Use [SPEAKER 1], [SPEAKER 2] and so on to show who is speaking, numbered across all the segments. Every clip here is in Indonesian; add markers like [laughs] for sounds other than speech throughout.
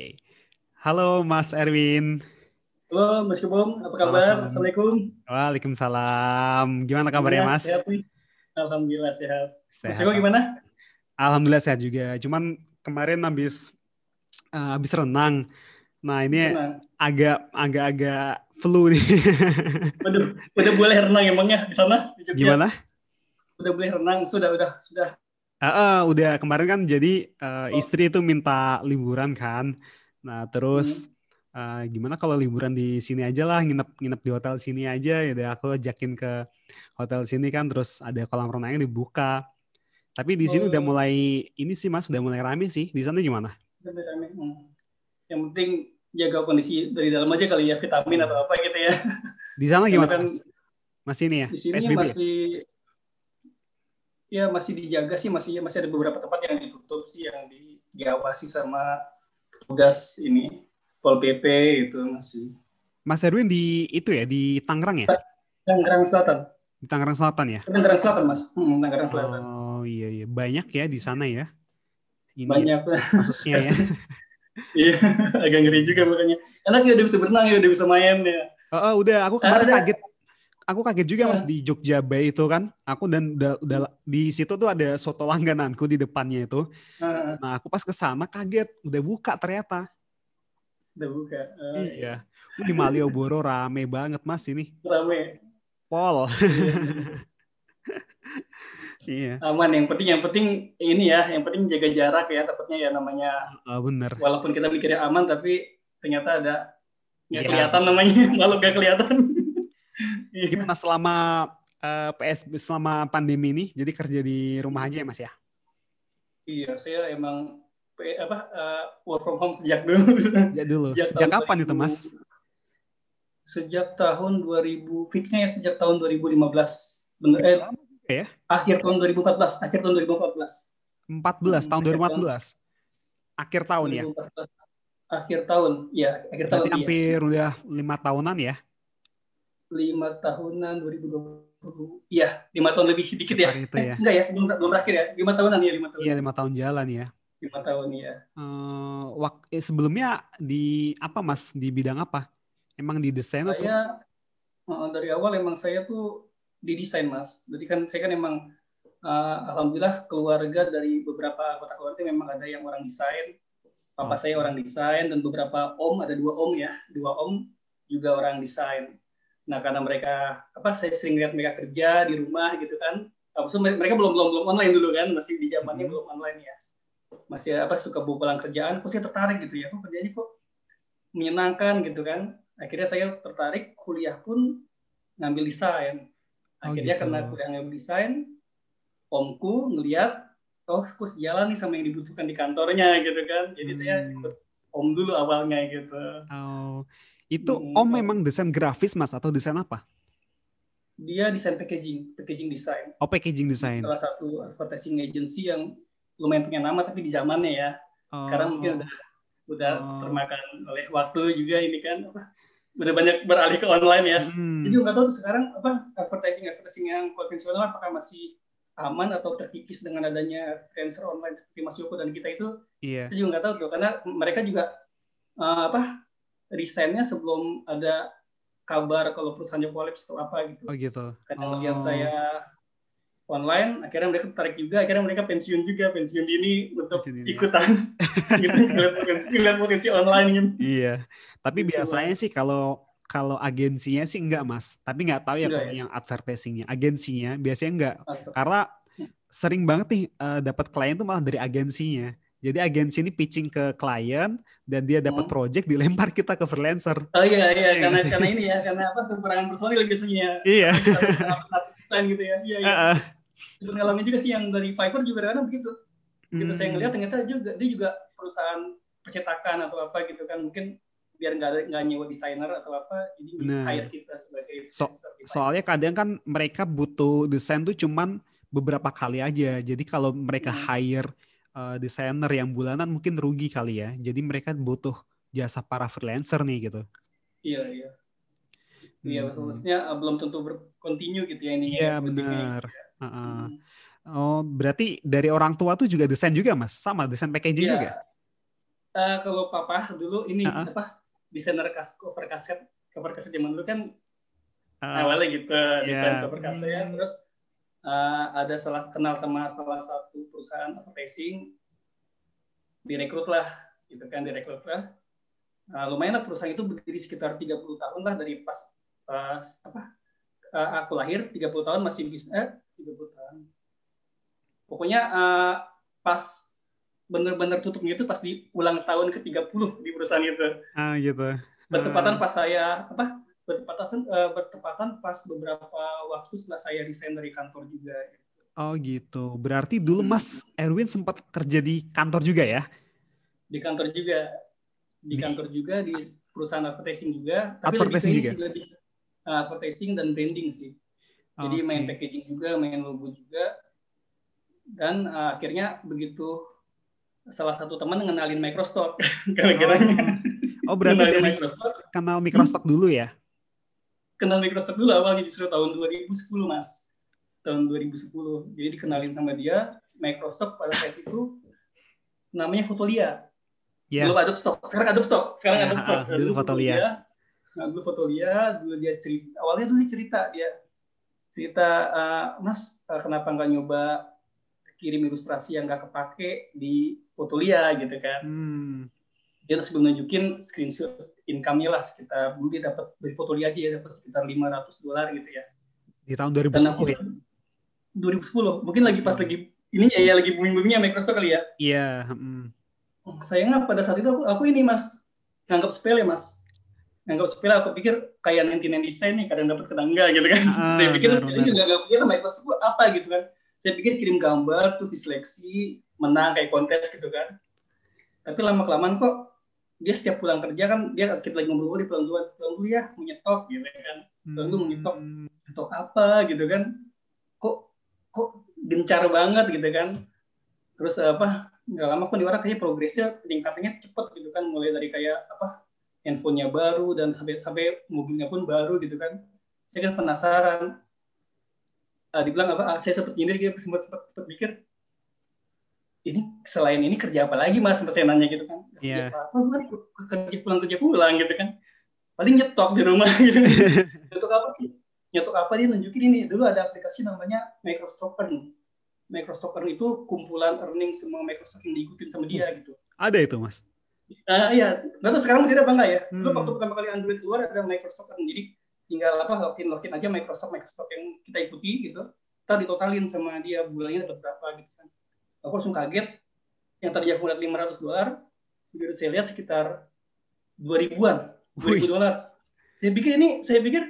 [SPEAKER 1] Oke. Halo Mas Erwin.
[SPEAKER 2] Halo Mas Kebong, apa kabar? Assalamualaikum.
[SPEAKER 1] Waalaikumsalam. Gimana kabarnya Mas?
[SPEAKER 2] Sehat nih. Alhamdulillah sehat. sehat. Mas Kebong gimana?
[SPEAKER 1] Alhamdulillah sehat juga. Cuman kemarin habis uh, habis renang. Nah ini agak agak-agak flu nih. [laughs]
[SPEAKER 2] Waduh, udah boleh renang emangnya di sana di
[SPEAKER 1] Jogja? Gimana?
[SPEAKER 2] Udah boleh renang, sudah udah sudah
[SPEAKER 1] Uh, uh, udah kemarin kan jadi uh, oh. istri itu minta liburan kan. Nah terus hmm. uh, gimana kalau liburan di sini aja lah nginep nginep di hotel sini aja ya aku ajakin ke hotel sini kan terus ada kolam renangnya dibuka. Tapi di sini oh. udah mulai ini sih mas udah mulai rame sih. Di sana gimana?
[SPEAKER 2] Udah rame. Hmm. Yang penting jaga kondisi dari dalam aja kali ya vitamin atau apa gitu ya.
[SPEAKER 1] Di sana gimana? Kan, masih ini ya?
[SPEAKER 2] Di sini PSBB? masih ya masih dijaga sih masih masih ada beberapa tempat yang ditutup sih yang di, diawasi sama tugas ini pol pp itu masih.
[SPEAKER 1] Mas Erwin di itu ya di Tangerang ya?
[SPEAKER 2] Tangerang Selatan.
[SPEAKER 1] Di Tangerang Selatan ya?
[SPEAKER 2] Tangerang Selatan mas. Hmm, Tangerang Selatan.
[SPEAKER 1] oh iya iya. Banyak ya di sana ya?
[SPEAKER 2] Ini banyak.
[SPEAKER 1] kasusnya ya. [laughs]
[SPEAKER 2] Iya agak ngeri juga makanya. Enak ya udah bisa berenang ya udah bisa main ya.
[SPEAKER 1] Oh, oh udah. Aku kemarin kaget aku kaget juga mas di Jogja Bay itu kan. Aku dan udah, udah di situ tuh ada soto langgananku di depannya itu. Nah aku pas ke sana kaget udah buka ternyata.
[SPEAKER 2] Udah buka
[SPEAKER 1] uh, iya. Di Malioboro rame banget mas ini.
[SPEAKER 2] Rame.
[SPEAKER 1] Pol. [laughs]
[SPEAKER 2] Iya aman yang penting yang penting ini ya yang penting jaga jarak ya takutnya ya namanya.
[SPEAKER 1] Oh, bener.
[SPEAKER 2] Walaupun kita mikirnya aman tapi ternyata ada nggak ya. kelihatan namanya [laughs] kalau nggak kelihatan.
[SPEAKER 1] Iya. Gimana selama uh, eh, PS selama pandemi ini? Jadi kerja di rumah aja ya Mas ya?
[SPEAKER 2] Iya, saya emang apa uh, work from home sejak dulu.
[SPEAKER 1] Sejak dulu. Sejak, sejak kapan 2000, itu Mas?
[SPEAKER 2] Sejak tahun 2000, fixnya ya sejak tahun 2015. Bener, eh, ya? Akhir tahun 2014, akhir tahun 2014.
[SPEAKER 1] 14 tahun 2014. Akhir tahun 2014. ya.
[SPEAKER 2] Akhir tahun, ya akhir
[SPEAKER 1] Berarti
[SPEAKER 2] tahun.
[SPEAKER 1] hampir ya. udah lima tahunan ya?
[SPEAKER 2] Lima tahunan 2020 iya lima tahun lebih sedikit ya,
[SPEAKER 1] itu ya.
[SPEAKER 2] Eh, enggak ya sebelum belum berakhir ya. Lima tahunan ya lima tahun
[SPEAKER 1] iya lima tahun jalan ya.
[SPEAKER 2] Lima tahun ya
[SPEAKER 1] uh, wak eh, sebelumnya di apa mas? Di bidang apa? Emang di desain
[SPEAKER 2] saya atau? Uh, dari awal emang saya tuh di desain mas. Jadi kan saya kan emang uh, alhamdulillah keluarga dari beberapa anggota keluarga memang ada yang orang desain. Papa oh. saya orang desain dan beberapa om ada dua om ya. Dua om juga orang desain Nah karena mereka apa saya sering lihat mereka kerja di rumah gitu kan. Maksudnya mereka belum belum belum online dulu kan, masih di zamannya hmm. belum online ya. Masih apa suka bawa pulang kerjaan, kok saya tertarik gitu ya. Kok kerjanya kok menyenangkan gitu kan. Akhirnya saya tertarik kuliah pun ngambil desain. Oh, Akhirnya oh, gitu. karena kuliah ngambil desain, omku ngelihat oh kok sejalan nih sama yang dibutuhkan di kantornya gitu kan. Jadi hmm. saya ikut om dulu awalnya gitu.
[SPEAKER 1] Oh. Itu hmm. Om memang desain grafis Mas atau desain apa?
[SPEAKER 2] Dia desain packaging, packaging design.
[SPEAKER 1] Oh, packaging design.
[SPEAKER 2] Salah satu advertising agency yang lumayan punya nama tapi di zamannya ya. Oh. Sekarang mungkin udah udah oh. termakan oleh waktu juga ini kan apa udah banyak beralih ke online ya. Hmm. Jadi nggak tahu tuh sekarang apa advertising advertising yang konvensional apakah masih aman atau terkikis dengan adanya freelancer online seperti Mas Yoko dan kita itu.
[SPEAKER 1] Iya.
[SPEAKER 2] Saya juga nggak tahu tuh karena mereka juga uh, apa resignnya sebelum ada kabar kalau perusahaannya kolaps atau apa gitu.
[SPEAKER 1] Oh gitu.
[SPEAKER 2] Karena
[SPEAKER 1] oh.
[SPEAKER 2] lihat saya online, akhirnya mereka tertarik juga, akhirnya mereka pensiun juga, pensiun dini untuk pensiun dini. ikutan [laughs] gitu, ngeliat potensi, ngeliat potensi online gitu.
[SPEAKER 1] Iya, tapi gitu, biasanya sih kalau kalau agensinya sih enggak mas, tapi nggak tahu ya enggak, kalau ya? yang advertisingnya, agensinya biasanya enggak, Atau. karena sering banget nih uh, dapat klien tuh malah dari agensinya. Jadi agensi ini pitching ke klien dan dia dapat hmm. project dilempar kita ke freelancer.
[SPEAKER 2] Oh iya iya, iya karena karena ini ya karena apa kekurangan personil biasanya.
[SPEAKER 1] Iya.
[SPEAKER 2] Desain gitu ya. Iya iya. Ngalamin juga sih yang dari Fiverr juga kadang begitu. Gitu hmm. saya ngelihat ternyata juga dia juga perusahaan percetakan atau apa gitu kan mungkin biar nggak nggak nyewa desainer atau apa jadi nah. hire kita sebagai
[SPEAKER 1] so, soalnya kadang kan mereka butuh desain tuh cuman beberapa kali aja jadi kalau mereka hmm. hire uh, desainer yang bulanan mungkin rugi kali ya. Jadi mereka butuh jasa para freelancer nih gitu.
[SPEAKER 2] Iya iya. Iya hmm. maksudnya uh, belum tentu berkontinu gitu ya ini.
[SPEAKER 1] Iya ya, benar. Gitu ya. uh -uh. Hmm. Oh berarti dari orang tua tuh juga desain juga mas, sama desain packaging ya. juga.
[SPEAKER 2] uh, kalau papa dulu ini uh -uh. apa desainer cover kaset cover kaset zaman dulu kan uh, awalnya gitu yeah. desain cover kaset hmm. terus uh, ada salah kenal sama salah satu perusahaan advertising direkrut lah gitu kan direkrut lah uh, lumayan lah perusahaan itu berdiri sekitar 30 tahun lah dari pas pas apa uh, aku lahir 30 tahun masih bisa eh, 30 tahun pokoknya uh, pas bener-bener tutupnya itu pas di ulang tahun ke-30 di perusahaan itu.
[SPEAKER 1] Ah gitu.
[SPEAKER 2] Bertepatan pas saya apa bertepatan uh, bertepatan pas beberapa waktu setelah saya resign dari kantor juga.
[SPEAKER 1] Oh gitu. Berarti dulu Mas Erwin sempat kerja di kantor juga ya?
[SPEAKER 2] Di kantor juga. Di kantor juga di perusahaan advertising juga.
[SPEAKER 1] Tapi advertising juga.
[SPEAKER 2] Di, uh, advertising dan branding sih. Jadi okay. main packaging juga, main logo juga. Dan uh, akhirnya begitu salah satu teman ngenalin Microsoft [laughs] gara-gara
[SPEAKER 1] oh. oh berarti dari Microsoft. kenal Microsoft dulu ya
[SPEAKER 2] kenal Microsoft dulu awalnya justru tahun 2010 mas. Tahun 2010 jadi dikenalin sama dia Microsoft pada saat itu namanya Fotolia. Yes. belum Adobe Stock sekarang Adobe Stock. Sekarang ya, Adobe Stock.
[SPEAKER 1] uh, dulu Fotolia.
[SPEAKER 2] Nah, dulu Fotolia dulu dia cerita awalnya dulu dia cerita dia cerita uh, Mas uh, kenapa nggak nyoba kirim ilustrasi yang nggak kepake di Fotolia? Gitu kan. Hmm. Dia terus nunjukin screenshot income-nya lah sekitar dulu dia dapat dari foto dia aja ya dapat sekitar 500 dolar gitu ya.
[SPEAKER 1] Di tahun 2010 aku, ya?
[SPEAKER 2] 2010 mungkin lagi pas lagi ini ya, ya lagi booming boomingnya Microsoft kali ya?
[SPEAKER 1] Iya yeah. mm.
[SPEAKER 2] sayangnya pada saat itu aku, aku ini mas nganggap sepele mas. Nganggap sepele aku pikir kayak nanti desain nih kadang dapat kadang enggak gitu kan. Ah, [laughs] saya pikir ini juga gak pikir Microsoft apa gitu kan. Saya pikir kirim gambar terus diseleksi menang kayak kontes gitu kan. Tapi lama kelamaan kok dia setiap pulang kerja kan dia kita lagi ngobrol di pulang dulu pulang dulu ya mau nyetok gitu kan. Pulang dulu mau nyetok hmm. nyetok apa gitu kan. Kok kok gencar banget gitu kan. Terus apa nggak lama pun di orang kayaknya progresnya peningkatannya cepet gitu kan mulai dari kayak apa handphonenya baru dan sampai sampai mobilnya pun baru gitu kan. Saya kan penasaran. Uh, dibilang apa ah, saya sempat nyindir gitu sempat sempat, sempat mikir ini selain ini kerja apa lagi mas? Sempat saya nanya gitu kan.
[SPEAKER 1] Yeah.
[SPEAKER 2] apa kan kerja pulang kerja pulang gitu kan. Paling nyetok di rumah gitu. [laughs] Nyetok apa sih? Nyetok apa dia nunjukin ini? Dulu ada aplikasi namanya Microsoft Earn Microsoft Earn itu kumpulan earning semua Microsoft yang diikutin sama dia gitu.
[SPEAKER 1] Ada itu mas?
[SPEAKER 2] Uh, iya. Nggak tahu sekarang masih ada apa enggak ya? Hmm. dulu waktu pertama kali Android keluar ada Microsoft Earn jadi tinggal apa login login aja Microsoft Microsoft yang kita ikuti gitu. Kita ditotalin sama dia bulannya dapat berapa gitu kan aku langsung kaget. Yang tadi aku lihat 500 dolar begitu saya lihat sekitar 2000-an 2000 dolar. Saya pikir ini saya pikir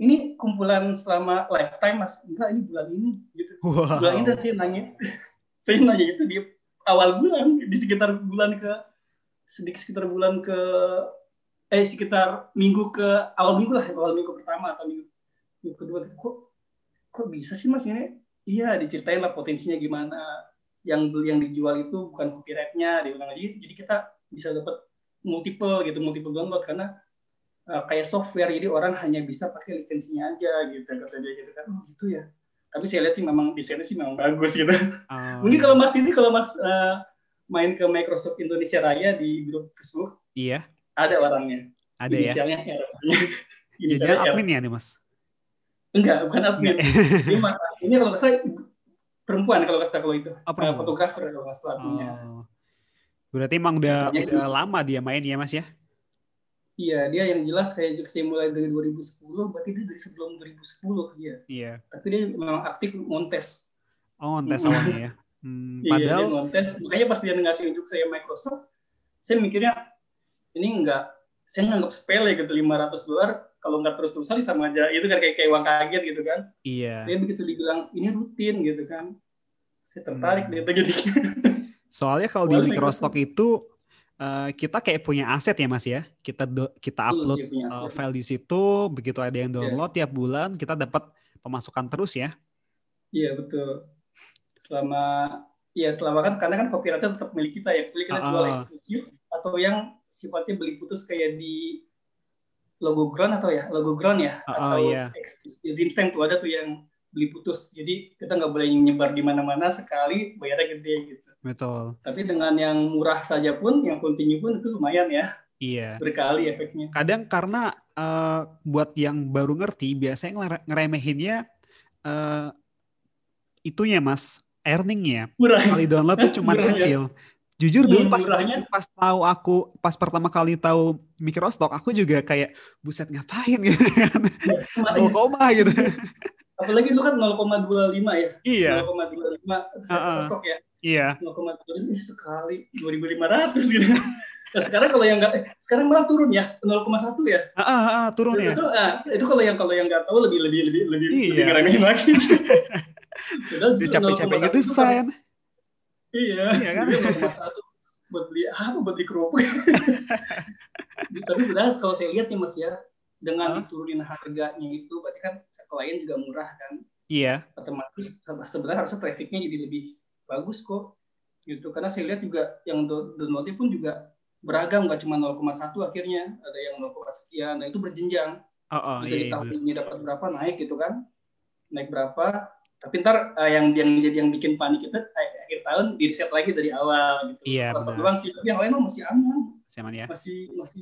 [SPEAKER 2] ini kumpulan selama lifetime mas. Enggak ini bulan ini gitu. Wow. bulan ini saya nanya [laughs] saya nanya itu di awal bulan di sekitar bulan ke sedikit sekitar bulan ke eh sekitar minggu ke awal minggu lah awal minggu pertama atau minggu, minggu kedua. Kok kok bisa sih mas ini? Iya diceritain lah potensinya gimana yang yang dijual itu bukan copyrightnya diulang lagi jadi kita bisa dapat multiple gitu multiple download karena uh, kayak software jadi orang hanya bisa pakai lisensinya aja gitu kata dia gitu kan. Oh gitu ya? Tapi saya lihat sih memang desainnya sih memang bagus gitu. Oh. mungkin kalau mas ini kalau mas uh, main ke Microsoft Indonesia Raya di grup Facebook
[SPEAKER 1] iya.
[SPEAKER 2] ada orangnya.
[SPEAKER 1] Ada ya? inisialnya
[SPEAKER 2] ya
[SPEAKER 1] jadi admin ya nih mas?
[SPEAKER 2] Enggak bukan admin. Ini, ini kalau saya perempuan kalau kata kalau itu. Oh, uh, fotografer kalau nggak salah oh.
[SPEAKER 1] berarti emang udah Banyak udah lama dia main ya mas ya?
[SPEAKER 2] Iya dia yang jelas kayak saya mulai dari 2010 berarti dia dari sebelum 2010 dia.
[SPEAKER 1] Iya.
[SPEAKER 2] Tapi dia memang aktif montes
[SPEAKER 1] oh montes awalnya ya?
[SPEAKER 2] Hmm, iya, padahal dia montes makanya pas dia ngasih unjuk saya Microsoft saya mikirnya ini enggak saya nganggap sepele gitu 500 dolar kalau nggak terus terusan sama aja. Itu kan kayak kayak uang kaget gitu kan.
[SPEAKER 1] Iya.
[SPEAKER 2] Dia begitu dibilang ini rutin gitu kan. Saya tertarik hmm. deh jadi. [laughs]
[SPEAKER 1] Soalnya kalau di Microsoft itu uh, kita kayak punya aset ya mas ya. Kita do, kita upload uh, file di situ begitu ada yang iya. download yeah. tiap bulan kita dapat pemasukan terus ya.
[SPEAKER 2] Iya betul. Selama ya selama kan karena kan copyrightnya tetap milik kita ya. Kecuali kita uh, jual eksklusif atau yang sifatnya beli putus kayak di logo ground atau ya logo ground ya
[SPEAKER 1] oh, atau
[SPEAKER 2] yeah. di Instant tuh ada tuh yang beli putus. Jadi kita nggak boleh nyebar di mana-mana sekali bayarnya gede gitu.
[SPEAKER 1] Betul.
[SPEAKER 2] Tapi dengan yang murah saja pun, yang continue pun itu lumayan ya.
[SPEAKER 1] Iya.
[SPEAKER 2] Berkali efeknya.
[SPEAKER 1] Kadang karena uh, buat yang baru ngerti biasanya ngeremehinnya uh, itunya mas earningnya
[SPEAKER 2] Murah.
[SPEAKER 1] kali download tuh cuma kecil. Jujur dulu pas murahnya. pas tahu aku pas pertama kali tahu microstock aku juga kayak buset ngapain [laughs] gitu kan. Ya, koma gitu. [laughs]
[SPEAKER 2] Apalagi itu kan 0,25 ya.
[SPEAKER 1] Iya.
[SPEAKER 2] 0,25 uh -uh. stok ya.
[SPEAKER 1] Iya.
[SPEAKER 2] 0,25 sekali 2.500 gitu. [laughs] Nah, sekarang kalau yang nggak, eh, sekarang malah turun ya, 0,1 ya.
[SPEAKER 1] Ah, ah, ah turun ya.
[SPEAKER 2] Itu, ah, itu kalau yang kalau yang nggak tahu lebih lebih lebih lebih iya. lebih lagi.
[SPEAKER 1] capek-capek gitu saya.
[SPEAKER 2] Iya. Iya kan. satu buat beli apa buat beli kerupuk. [laughs] Tapi benar kalau saya lihat nih Mas ya, dengan huh? diturunin harganya itu berarti kan klien juga murah kan.
[SPEAKER 1] Iya.
[SPEAKER 2] Otomatis sebenarnya harusnya trafficnya jadi lebih bagus kok. Gitu karena saya lihat juga yang downloadnya pun juga beragam nggak cuma 0,1 akhirnya ada yang 0, sekian nah itu berjenjang
[SPEAKER 1] oh, oh,
[SPEAKER 2] jadi iya, tahun ini dapat berapa naik gitu kan naik berapa tapi ntar uh, yang yang jadi yang bikin panik itu eh, akhir tahun di reset lagi dari awal gitu
[SPEAKER 1] iya,
[SPEAKER 2] doang sih tapi yang lain masih aman
[SPEAKER 1] masih aman ya
[SPEAKER 2] masih masih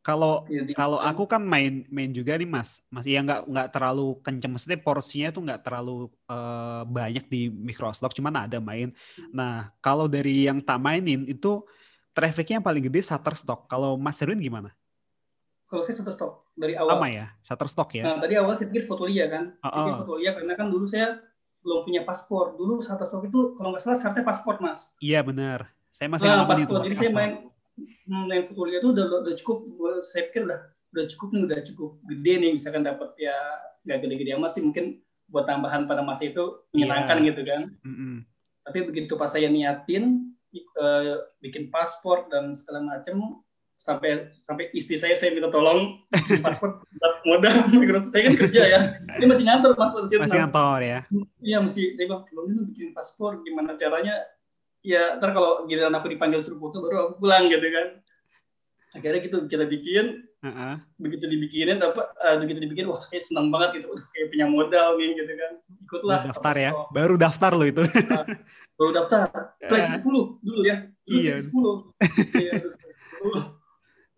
[SPEAKER 1] kalau ya, kalau aku kan main main juga nih mas, masih ya nggak nggak terlalu kenceng, maksudnya porsinya tuh nggak terlalu uh, banyak di microslog, cuman ada main. Nah kalau dari yang tak mainin itu trafficnya yang paling gede Shutterstock. Kalau Mas Erwin gimana?
[SPEAKER 2] Kalau saya Shutterstock dari awal.
[SPEAKER 1] Lama ya, Shutterstock ya.
[SPEAKER 2] Nah, tadi awal saya pikir Fotolia kan. Uh -uh. Saya pikir Fotolia karena kan dulu saya belum punya paspor. Dulu Shutterstock itu kalau nggak salah syaratnya paspor, Mas.
[SPEAKER 1] Iya, benar. Saya masih
[SPEAKER 2] nah, paspor. Jadi paspor. saya main hmm, main Fotolia itu udah, udah cukup saya pikir udah udah cukup nih, udah cukup gede nih misalkan dapat ya nggak gede-gede amat sih mungkin buat tambahan pada masa itu menyenangkan yeah. gitu kan. Mm -hmm. Tapi begitu pas saya niatin uh, bikin paspor dan segala macam sampai sampai istri saya saya minta tolong [laughs] paspor buat modal [laughs] saya kan kerja ya. Ini masih ngantor mas
[SPEAKER 1] masih ngantor ya.
[SPEAKER 2] Iya masih saya bilang belum ini bikin paspor gimana caranya? Ya ntar kalau giliran aku dipanggil suruh foto baru aku pulang gitu kan. Akhirnya gitu kita bikin. Uh-huh. begitu dibikinin apa uh, begitu dibikin wah kayak senang banget gitu. Udah kayak punya modal nih gitu kan. Ikutlah
[SPEAKER 1] daftar ya. baru daftar lo itu.
[SPEAKER 2] Nah, baru daftar. Seleksi 10 eh. dulu ya. Dulu iya. seleksi 10 iya,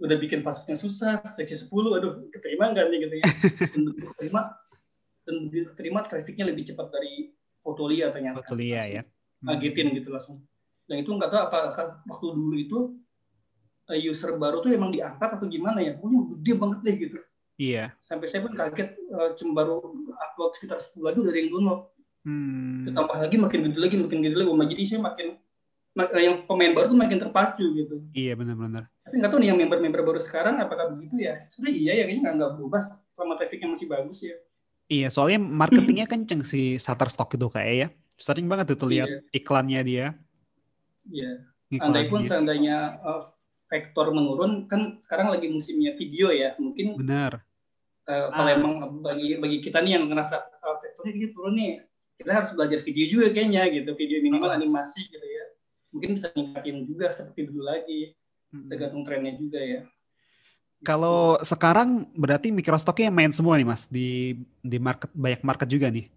[SPEAKER 2] udah bikin paspornya susah seleksi 10 aduh keterima enggak nih gitu ya. [laughs] Dan begitu keterima dan begitu keterima trafficnya lebih cepat dari Fotolia ternyata.
[SPEAKER 1] Fotolia ya.
[SPEAKER 2] ngagetin gitu langsung. Dan itu nggak tahu apa waktu dulu itu eh, user baru tuh emang diangkat atau gimana ya? Pokoknya gede banget deh gitu.
[SPEAKER 1] Iya.
[SPEAKER 2] Sampai saya pun kaget uh, cuma baru upload sekitar 10 lagi dari yang download. Hmm. Ditambah lagi makin gede lagi, makin gede lagi. Jadi saya makin eh, yang pemain baru tuh makin terpacu gitu.
[SPEAKER 1] Iya benar-benar.
[SPEAKER 2] Tapi nggak tahu nih yang member-member baru sekarang apakah begitu ya? Sebenarnya iya ya kayaknya nggak berubah selama trafficnya masih bagus ya.
[SPEAKER 1] Iya, soalnya marketingnya kenceng si Shutterstock itu kayak ya. Sering banget tuh lihat iya. iklannya dia.
[SPEAKER 2] Iya. Andai pun seandainya uh, vektor menurun, kan sekarang lagi musimnya video ya, mungkin.
[SPEAKER 1] Benar.
[SPEAKER 2] Uh, kalau ah. emang bagi bagi kita nih yang ngerasa uh, vektornya dia turun nih, kita harus belajar video juga kayaknya gitu video minimal oh. animasi gitu ya mungkin bisa ningkatin juga seperti dulu lagi. Tergantung trennya juga ya.
[SPEAKER 1] Kalau sekarang berarti Microstocknya main semua nih mas. Di di market banyak market juga nih.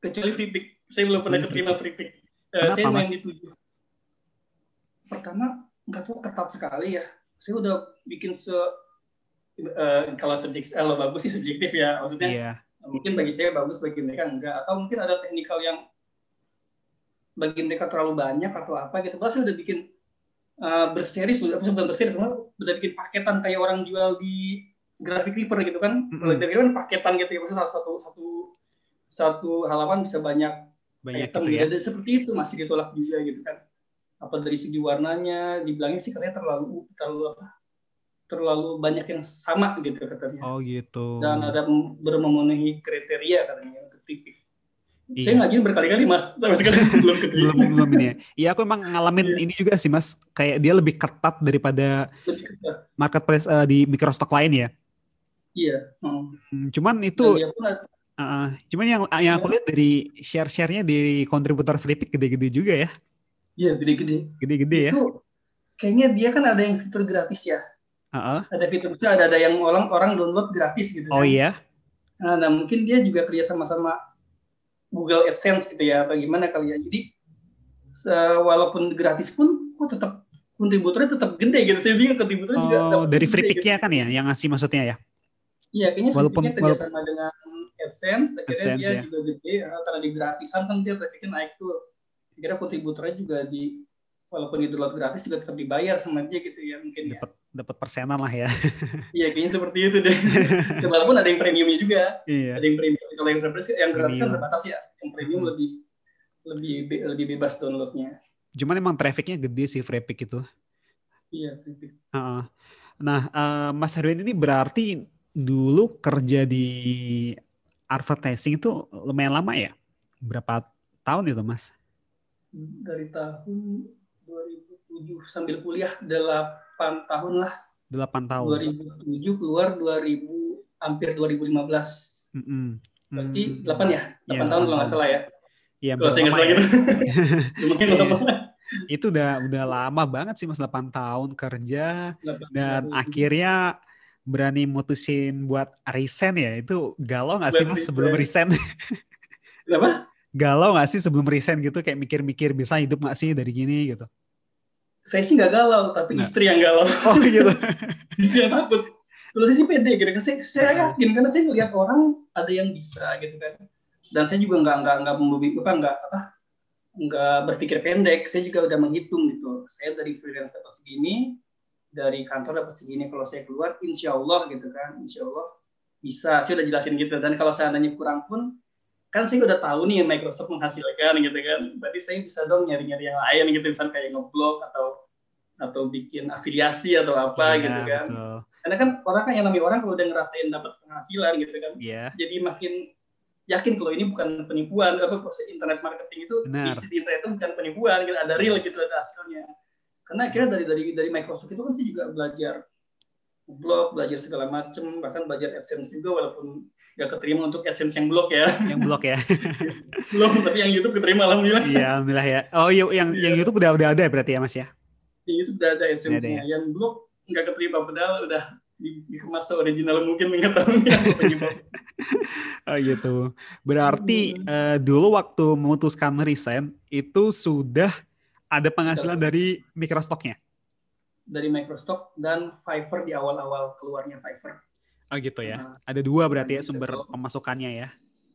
[SPEAKER 2] Kecuali free pick. Saya belum pernah keterima free pick. Uh, saya main mas? di tujuh. Pertama nggak tahu ketat sekali ya. Saya udah bikin se uh, kalau subjektif kalau bagus sih subjektif ya. Maksudnya yeah mungkin bagi saya bagus bagi mereka enggak. Atau mungkin ada teknikal yang bagi mereka terlalu banyak atau apa gitu. Padahal saya udah bikin uh, berseri sudah bukan berseri semua udah bikin paketan kayak orang jual di graphic river gitu kan dari kan paketan gitu ya maksudnya satu satu satu halaman bisa banyak,
[SPEAKER 1] banyak item gitu ya?
[SPEAKER 2] seperti itu masih ditolak juga gitu kan apa dari segi warnanya dibilangin sih katanya terlalu terlalu apa terlalu banyak yang sama gitu katanya.
[SPEAKER 1] Oh gitu.
[SPEAKER 2] Dan ada belum memenuhi kriteria katanya untuk pipi. Iya. Saya ngajuin berkali-kali mas, sampai sekarang [laughs] belum keterima.
[SPEAKER 1] belum belum ini ya. Iya aku emang ngalamin iya. ini juga sih mas, kayak dia lebih ketat daripada ketat. marketplace uh, di microstock lain ya.
[SPEAKER 2] Iya. Hmm.
[SPEAKER 1] Cuman itu, uh, cuman yang yang aku lihat dari share-sharenya dari kontributor Flipit gede-gede juga ya.
[SPEAKER 2] Iya gede-gede.
[SPEAKER 1] Gede-gede ya.
[SPEAKER 2] Itu kayaknya dia kan ada yang fitur gratis ya
[SPEAKER 1] Uh-uh.
[SPEAKER 2] Ada fitur itu ada ada yang orang orang download gratis gitu.
[SPEAKER 1] Oh kan? iya.
[SPEAKER 2] Nah, nah mungkin dia juga kerja sama-sama Google AdSense gitu ya atau gimana kali ya. Jadi walaupun gratis pun kok tetap kontributornya tetap gede gitu. Saya bingung kontributornya
[SPEAKER 1] oh, juga dari free pick-nya gitu. kan ya yang ngasih maksudnya ya?
[SPEAKER 2] Iya, kayaknya walaupun kerjasama walaupun, dengan AdSense, akhirnya AdSense, dia ya. juga gede karena di gratisan kan dia trafficnya naik tuh. Kira kontributornya juga di walaupun di download gratis juga tetap dibayar sama dia gitu ya mungkin
[SPEAKER 1] dapat ya. dapat persenan lah ya. [laughs]
[SPEAKER 2] Iya kayaknya seperti itu deh. [laughs] Walaupun ada yang premiumnya juga. Iya. Ada yang premium. Kalau yang gratis yang gratis kan terbatas ya. Yang premium hmm. lebih lebih lebih bebas downloadnya.
[SPEAKER 1] Cuman emang trafficnya gede sih Freepik itu.
[SPEAKER 2] Iya, Freepik.
[SPEAKER 1] Uh, nah, uh, Mas Herwin ini berarti dulu kerja di advertising itu lumayan lama ya? Berapa tahun itu, Mas?
[SPEAKER 2] Dari tahun 2007 sambil kuliah 8 tahun lah.
[SPEAKER 1] 8 tahun.
[SPEAKER 2] 2007 keluar 2000 hampir 2015. Mm -hmm. Berarti 8 ya? 8 ya, tahun kalau nggak salah ya.
[SPEAKER 1] Iya, kalau saya nggak salah gitu. [laughs] Mungkin iya. lama. Itu udah udah lama banget sih Mas 8 tahun kerja 8 dan tahun. akhirnya berani mutusin buat resign ya. Itu galau nggak sih Mas sebelum resign?
[SPEAKER 2] Kenapa?
[SPEAKER 1] galau gak sih sebelum resign gitu kayak mikir-mikir bisa hidup gak sih dari gini gitu
[SPEAKER 2] saya sih nggak galau tapi nah. istri yang galau. [laughs]
[SPEAKER 1] Oh gitu. [laughs]
[SPEAKER 2] Istri yang takut. Saya sih pede gitu kan saya, saya yakin karena saya ngelihat orang ada yang bisa gitu kan. Dan saya juga nggak nggak nggak apa nggak apa nggak berpikir pendek. Saya juga udah menghitung gitu. Saya dari freelance dapat segini dari kantor dapat segini. Kalau saya keluar insya Allah gitu kan insya Allah bisa. Saya udah jelasin gitu. Dan kalau seandainya kurang pun kan saya udah tahu nih Microsoft menghasilkan gitu kan berarti saya bisa dong nyari-nyari yang lain gitu misalnya kayak ngeblog atau atau bikin afiliasi atau apa ya, gitu kan betul. karena kan orang kan yang namanya orang kalau udah ngerasain dapat penghasilan gitu kan
[SPEAKER 1] ya.
[SPEAKER 2] jadi makin yakin kalau ini bukan penipuan apa proses internet marketing itu Benar. di internet itu bukan penipuan gitu ada real gitu ada hasilnya karena akhirnya dari dari dari Microsoft itu kan saya juga belajar blog belajar segala macam bahkan belajar AdSense juga walaupun gak keterima untuk essence yang blog ya.
[SPEAKER 1] Yang blog ya. [laughs]
[SPEAKER 2] Belum, tapi yang YouTube keterima alhamdulillah.
[SPEAKER 1] Iya, alhamdulillah ya. Oh, iya, yang yeah. yang YouTube udah udah ada berarti ya, Mas ya?
[SPEAKER 2] Yang YouTube udah ada essence-nya. Ya? Yang blog nggak keterima padahal udah dikemas original mungkin mengetahui penyebab. [laughs]
[SPEAKER 1] oh gitu. Berarti hmm. uh, dulu waktu memutuskan resign itu sudah ada penghasilan dari Microstock-nya?
[SPEAKER 2] Dari Microstock dan Fiverr di awal-awal keluarnya Fiverr.
[SPEAKER 1] Oh gitu ya. Nah, Ada dua berarti ya sumber pemasukannya ya.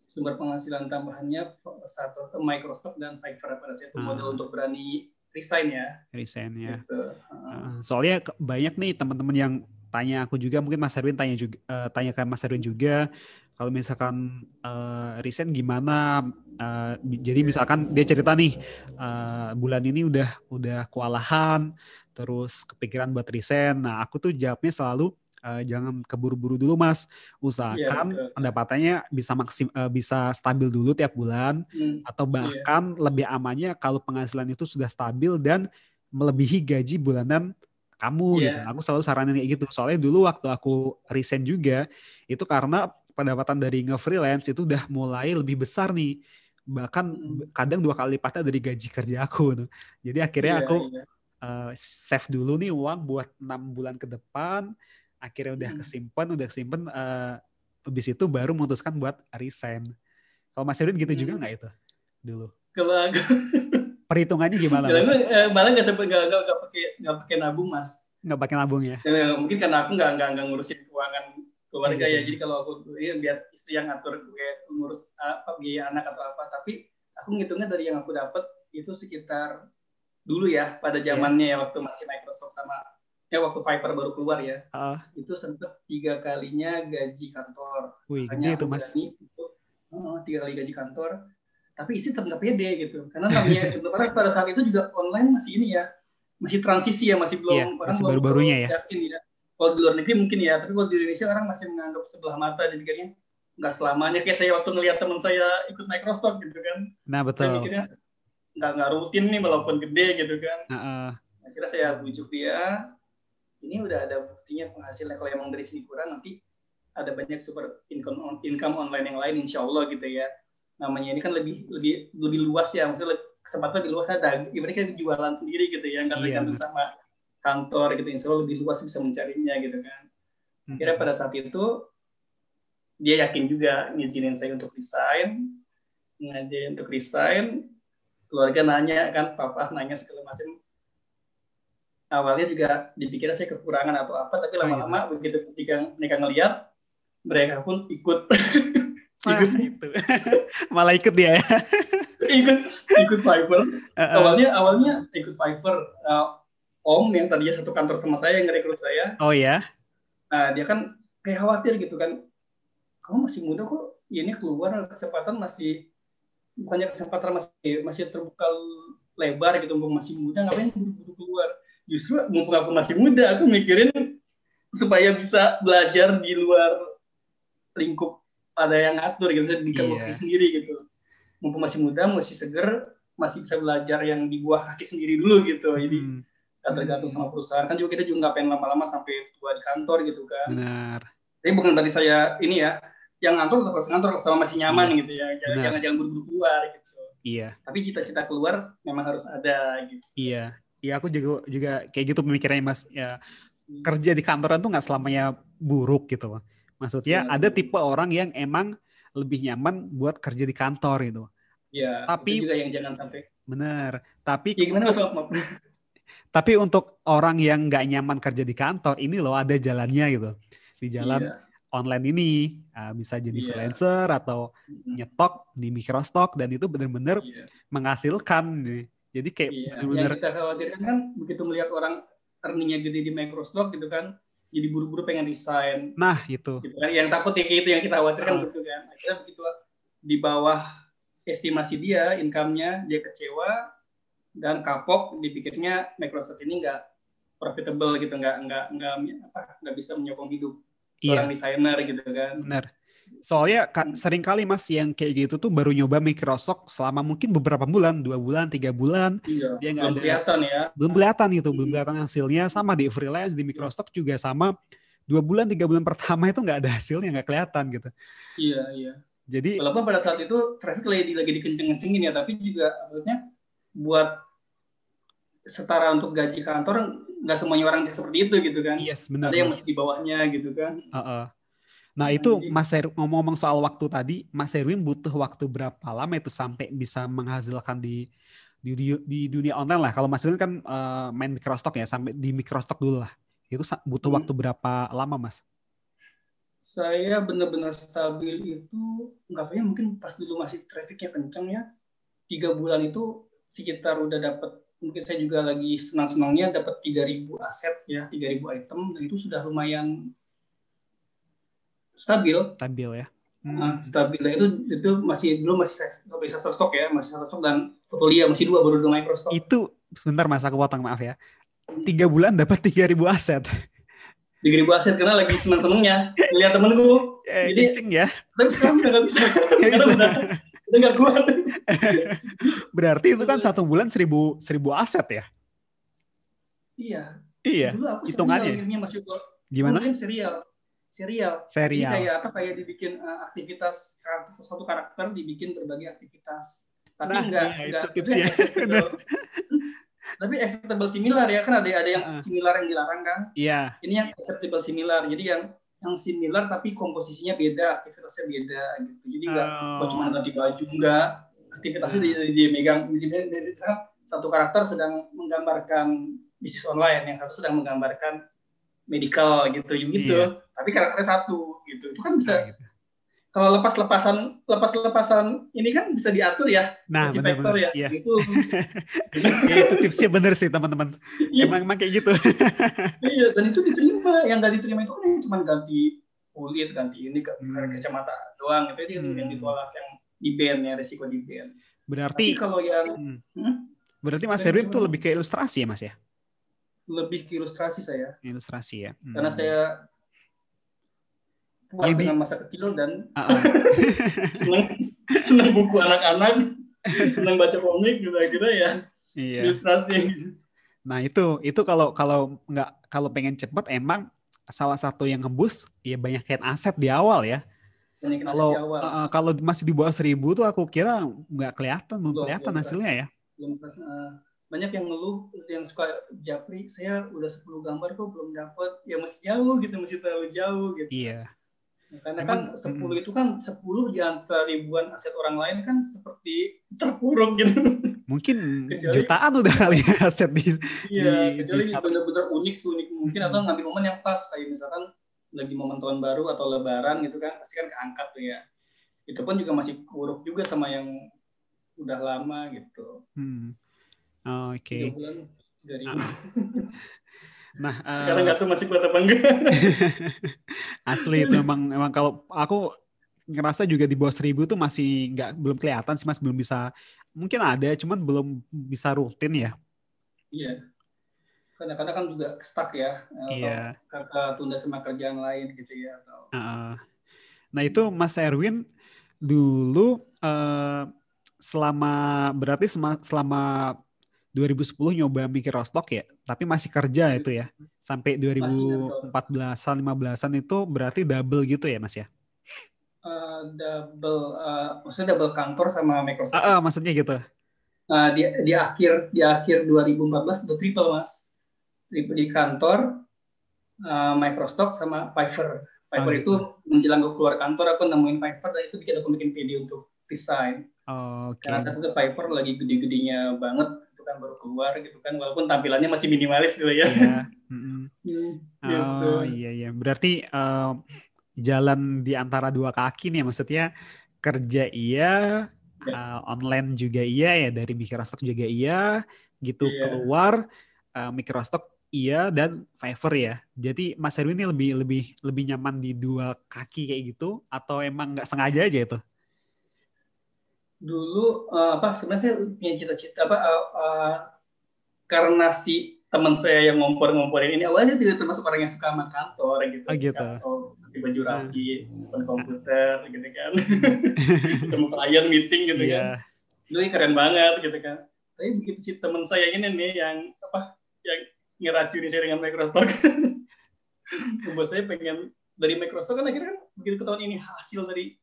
[SPEAKER 2] Sumber penghasilan tambahannya satu ke Microsoft dan Fiverr pada saat itu hmm. modal untuk berani resign ya.
[SPEAKER 1] Resign ya. Gitu. Uh. Soalnya banyak nih teman-teman yang tanya aku juga mungkin Mas Erwin tanya juga uh, tanya ke Mas Erwin juga kalau misalkan uh, resign gimana uh, jadi misalkan dia cerita nih uh, bulan ini udah udah kewalahan terus kepikiran buat resign nah aku tuh jawabnya selalu uh, jangan keburu-buru dulu mas usahakan yeah, pendapatannya bisa maksim uh, bisa stabil dulu tiap bulan hmm. atau iya. bahkan yeah. lebih amannya kalau penghasilan itu sudah stabil dan melebihi gaji bulanan kamu yeah. gitu. Aku selalu saranin kayak gitu. Soalnya dulu waktu aku resign juga itu karena pendapatan dari nge-freelance itu udah mulai lebih besar nih. Bahkan hmm. kadang dua kali lipatnya dari gaji kerja aku. Jadi akhirnya yeah, aku yeah. Uh, save dulu nih uang buat enam bulan ke depan akhirnya udah hmm. kesimpan udah kesimpan uh, habis itu baru memutuskan buat resign kalau Mas Erwin gitu hmm. juga nggak itu dulu
[SPEAKER 2] kalau aku [laughs]
[SPEAKER 1] perhitungannya gimana
[SPEAKER 2] mas? Eh, malah nggak sampai nggak nggak pakai nggak pakai nabung mas
[SPEAKER 1] nggak pakai nabung ya?
[SPEAKER 2] ya mungkin karena aku nggak nggak nggak ngurusin keuangan keluarga oh, ya jadi kalau aku ya, biar istri yang ngatur gue ngurus apa biaya anak atau apa tapi aku ngitungnya dari yang aku dapat itu sekitar dulu ya pada iya. zamannya yeah. ya waktu masih Microsoft sama ya waktu Viper baru keluar ya, uh. itu sempat tiga kalinya gaji kantor.
[SPEAKER 1] Wih, gede itu mas.
[SPEAKER 2] Itu, uh, tiga kali gaji kantor, tapi istri tetap nggak pede gitu, karena namanya [laughs] karena pada saat itu juga online masih ini ya, masih transisi ya, masih belum
[SPEAKER 1] yeah, orang masih baru-barunya ya.
[SPEAKER 2] Yakin ya. Kalau di luar negeri mungkin ya, tapi kalau di Indonesia orang masih menganggap sebelah mata dan mikirnya nggak selamanya kayak saya waktu ngeliat teman saya ikut Microsoft gitu kan.
[SPEAKER 1] Nah betul.
[SPEAKER 2] Saya mikirnya nggak nggak rutin nih walaupun gede gitu kan.
[SPEAKER 1] Uh -uh.
[SPEAKER 2] Akhirnya saya bujuk dia, ini udah ada buktinya penghasilan kalau emang dari sini kurang nanti ada banyak super income on, income online yang lain insya Allah gitu ya. Namanya ini kan lebih lebih lebih luas ya. Maksudnya kesempatan lebih luas. Ada ibaratnya jualan sendiri gitu ya. Nggak iya, tergantung iya. sama kantor gitu. Insya Allah lebih luas bisa mencarinya gitu kan. Hmm. kira pada saat itu dia yakin juga ngizinin saya untuk resign. Ngajarin untuk resign. Keluarga nanya kan papa nanya segala macam awalnya juga dipikir saya kekurangan atau apa tapi lama-lama oh, iya. begitu ketika mereka ngelihat mereka pun ikut. [laughs]
[SPEAKER 1] Ikut. itu. [laughs] Malah ikut dia ya? [laughs]
[SPEAKER 2] Ikut ikut Fiverr. Uh -uh. awalnya awalnya ikut Fiverr uh, Om yang tadinya satu kantor sama saya yang ngerekrut saya.
[SPEAKER 1] Oh ya
[SPEAKER 2] nah dia kan kayak khawatir gitu kan. Kamu masih muda kok ini keluar kesempatan masih bukannya kesempatan masih masih terbuka lebar gitu masih muda ngapain buru-buru keluar justru mumpung aku masih muda aku mikirin supaya bisa belajar di luar lingkup ada yang ngatur gitu bisa bikin yeah. sendiri gitu. Mumpung masih muda masih seger masih bisa belajar yang di buah kaki sendiri dulu gitu. Jadi hmm. gak tergantung sama perusahaan. Kan juga kita juga nggak pengen lama-lama sampai tua di kantor gitu kan.
[SPEAKER 1] Benar.
[SPEAKER 2] Tapi bukan tadi saya ini ya yang ngantor tetap harus ngantor sama masih nyaman yes. gitu ya. Jangan jangan jangan buru-buru keluar gitu.
[SPEAKER 1] Iya.
[SPEAKER 2] Tapi cita-cita keluar memang harus ada gitu.
[SPEAKER 1] Iya ya aku juga juga kayak gitu pemikirannya mas. Ya kerja di kantoran tuh nggak selamanya buruk gitu. Maksudnya ya, ada tipe orang yang emang lebih nyaman buat kerja di kantor gitu.
[SPEAKER 2] Ya tapi juga yang jangan sampai.
[SPEAKER 1] Bener. Tapi
[SPEAKER 2] ya, gimana mas [laughs]
[SPEAKER 1] tapi untuk orang yang nggak nyaman kerja di kantor ini loh ada jalannya gitu. Di jalan ya. online ini uh, bisa jadi yeah. freelancer atau nyetok di microstock dan itu benar-benar yeah. menghasilkan nih jadi kayak
[SPEAKER 2] iya. benar-benar yang kita khawatirkan kan begitu melihat orang earningnya gede di Microsoft gitu kan, jadi buru-buru pengen resign.
[SPEAKER 1] Nah itu.
[SPEAKER 2] Gitu kan. Yang takut ya itu yang kita khawatirkan oh. gitu kan. Akhirnya begitu di bawah estimasi dia, income-nya dia kecewa dan kapok dipikirnya Microsoft ini nggak profitable gitu, nggak nggak nggak apa nggak bisa menyokong hidup seorang iya. desainer gitu kan.
[SPEAKER 1] Benar. Soalnya sering kali mas yang kayak gitu tuh baru nyoba Microsoft selama mungkin beberapa bulan, dua bulan, tiga bulan,
[SPEAKER 2] iya, dia nggak ada kelihatan ya,
[SPEAKER 1] belum kelihatan itu, belum kelihatan hasilnya. Sama di freelance di Microsoft juga sama, dua bulan tiga bulan pertama itu nggak ada hasilnya, nggak kelihatan gitu.
[SPEAKER 2] Iya iya.
[SPEAKER 1] Jadi
[SPEAKER 2] walaupun pada saat itu traffic lagi lagi dikenceng-kencengin ya, tapi juga maksudnya buat setara untuk gaji kantor nggak semuanya orang seperti itu gitu kan.
[SPEAKER 1] Yes, benar.
[SPEAKER 2] Ada yang masih di bawahnya gitu kan.
[SPEAKER 1] Uh -uh. Nah itu Mas Erwin ngomong-ngomong soal waktu tadi, Mas Erwin butuh waktu berapa lama itu sampai bisa menghasilkan di di, di, di dunia online lah. Kalau Mas Erwin kan uh, main microstock ya, sampai di microstock dulu lah. Itu butuh hmm. waktu berapa lama Mas?
[SPEAKER 2] Saya benar-benar stabil itu nggak punya mungkin pas dulu masih trafficnya kenceng ya. Tiga bulan itu sekitar udah dapat mungkin saya juga lagi senang-senangnya dapat 3000 aset ya, 3000 item dan itu sudah lumayan stabil.
[SPEAKER 1] Stabil ya.
[SPEAKER 2] Nah, stabil itu itu masih belum masih nggak bisa stok ya, masih satu stok dan Fotolia masih dua baru dua Microsoft.
[SPEAKER 1] Itu sebentar mas aku potong maaf ya. Tiga bulan dapat tiga ribu aset.
[SPEAKER 2] Tiga ribu aset karena lagi senang senangnya lihat temenku. [laughs]
[SPEAKER 1] Eh, Jadi ya.
[SPEAKER 2] Tapi sekarang udah nggak bisa. [laughs] karena udah udah nggak kuat. [laughs]
[SPEAKER 1] Berarti itu kan satu bulan seribu seribu aset ya?
[SPEAKER 2] Iya.
[SPEAKER 1] Iya. Dulu aku hitungannya. Gimana?
[SPEAKER 2] Mungkin serial serial.
[SPEAKER 1] Serial.
[SPEAKER 2] Jadi kayak apa kayak dibikin uh, aktivitas satu karakter dibikin berbagai aktivitas. Tapi nah, enggak iya, enggak tipsnya. [laughs] tapi acceptable similar ya kan ada ada yang uh. similar yang dilarang kan?
[SPEAKER 1] Iya. Yeah.
[SPEAKER 2] Ini yang acceptable similar. Jadi yang yang similar tapi komposisinya beda, aktivitasnya beda gitu. Jadi enggak oh. cuma ganti baju enggak. Aktivitasnya dia, dia megang satu karakter sedang menggambarkan bisnis online, yang satu sedang menggambarkan medical gitu gitu iya. Tapi karakternya satu gitu itu kan bisa nah, gitu. kalau lepas lepasan lepas lepasan ini kan bisa diatur ya
[SPEAKER 1] nah
[SPEAKER 2] si bener, vektor
[SPEAKER 1] bener. ya iya. gitu [laughs] ya, itu tipsnya bener sih teman-teman iya. emang emang kayak gitu [laughs]
[SPEAKER 2] iya dan itu diterima yang gak diterima itu kan cuma ganti kulit ganti ini hmm. kacamata doang itu hmm. yang ditolak yang di band ya resiko di band
[SPEAKER 1] berarti
[SPEAKER 2] Tapi kalau yang
[SPEAKER 1] hmm. Hmm? berarti Mas Erwin tuh lebih ke ilustrasi ya Mas ya
[SPEAKER 2] lebih ke ilustrasi saya.
[SPEAKER 1] Ilustrasi ya.
[SPEAKER 2] Hmm. Karena saya puas Maybe. dengan masa kecil dan [laughs] uh -uh. senang, senang buku anak-anak, [laughs] senang baca komik gitu kira ya. Iya. Ilustrasi.
[SPEAKER 1] Nah itu itu kalau kalau nggak kalau pengen cepet emang salah satu yang ngebus ya banyak kayak aset di awal ya. Kalau uh, kalau masih di bawah seribu tuh aku kira nggak kelihatan, belum kelihatan hasilnya ya.
[SPEAKER 2] Belum uh, banyak yang ngeluh yang suka japri saya udah 10 gambar kok belum dapat ya masih jauh gitu masih terlalu jauh gitu
[SPEAKER 1] iya
[SPEAKER 2] karena kan 10 hmm. itu kan 10 di antara ribuan aset orang lain kan seperti terpuruk gitu.
[SPEAKER 1] Mungkin kecuali, jutaan udah kali ya aset di
[SPEAKER 2] Iya, di, kecuali benar-benar unik seunik mungkin hmm. atau ngambil momen yang pas kayak misalkan lagi momen tahun baru atau lebaran gitu kan pasti kan keangkat tuh ya. Itu pun juga masih kuruk juga sama yang udah lama gitu.
[SPEAKER 1] Hmm. Oh, Oke. Okay. dari ah.
[SPEAKER 2] Nah, sekarang nggak uh, tahu masih kuat apa enggak. [laughs]
[SPEAKER 1] asli itu emang emang kalau aku ngerasa juga di bawah seribu tuh masih nggak belum kelihatan sih mas belum bisa mungkin ada cuman belum bisa rutin ya.
[SPEAKER 2] Iya. Kadang-kadang kan juga stuck ya.
[SPEAKER 1] Iya.
[SPEAKER 2] Kakak tunda sama kerjaan lain gitu ya. Atau...
[SPEAKER 1] Uh, nah itu Mas Erwin dulu uh, selama berarti selama 2010 nyoba mikir Rostock ya, tapi masih kerja itu ya. Sampai 2014-an, 15-an itu berarti double gitu ya, Mas ya?
[SPEAKER 2] Uh, double, uh, maksudnya double kantor sama Microsoft. Uh,
[SPEAKER 1] uh, maksudnya gitu.
[SPEAKER 2] Uh, di, di akhir di akhir 2014 itu triple mas, triple di kantor, uh, Microsoft sama Fiverr. Fiverr oh, itu gitu. menjelang gue keluar kantor aku nemuin Fiverr dan itu bikin aku bikin video untuk desain.
[SPEAKER 1] Oh, okay.
[SPEAKER 2] Karena saat itu Fiverr lagi gede-gedenya banget kan baru keluar gitu kan walaupun tampilannya masih minimalis gitu ya. Iya. [laughs]
[SPEAKER 1] Mm gitu. Oh iya iya. Berarti uh, jalan di antara dua kaki nih maksudnya kerja iya, ya. uh, online juga iya ya dari Microsoft juga iya, gitu yeah. keluar uh, Microsoft iya dan Fiverr ya. Jadi Mas Erwin ini lebih lebih lebih nyaman di dua kaki kayak gitu atau emang nggak sengaja aja itu?
[SPEAKER 2] Dulu uh, apa sebenarnya saya punya cita-cita apa uh, uh, karena si teman saya yang ngompor-ngomporin ini awalnya tidak termasuk orang yang suka sama kantor gitu,
[SPEAKER 1] oh, gitu.
[SPEAKER 2] kantor pakai baju hmm. rapi, depan komputer gitu kan, [laughs] ketemu klien meeting gitu yeah. kan, itu keren banget gitu kan. Tapi begitu si teman saya ini nih yang apa yang ngeracuni saya dengan Microsoft, [laughs] membuat saya pengen dari Microsoft kan akhirnya kan begitu ketahuan ini hasil dari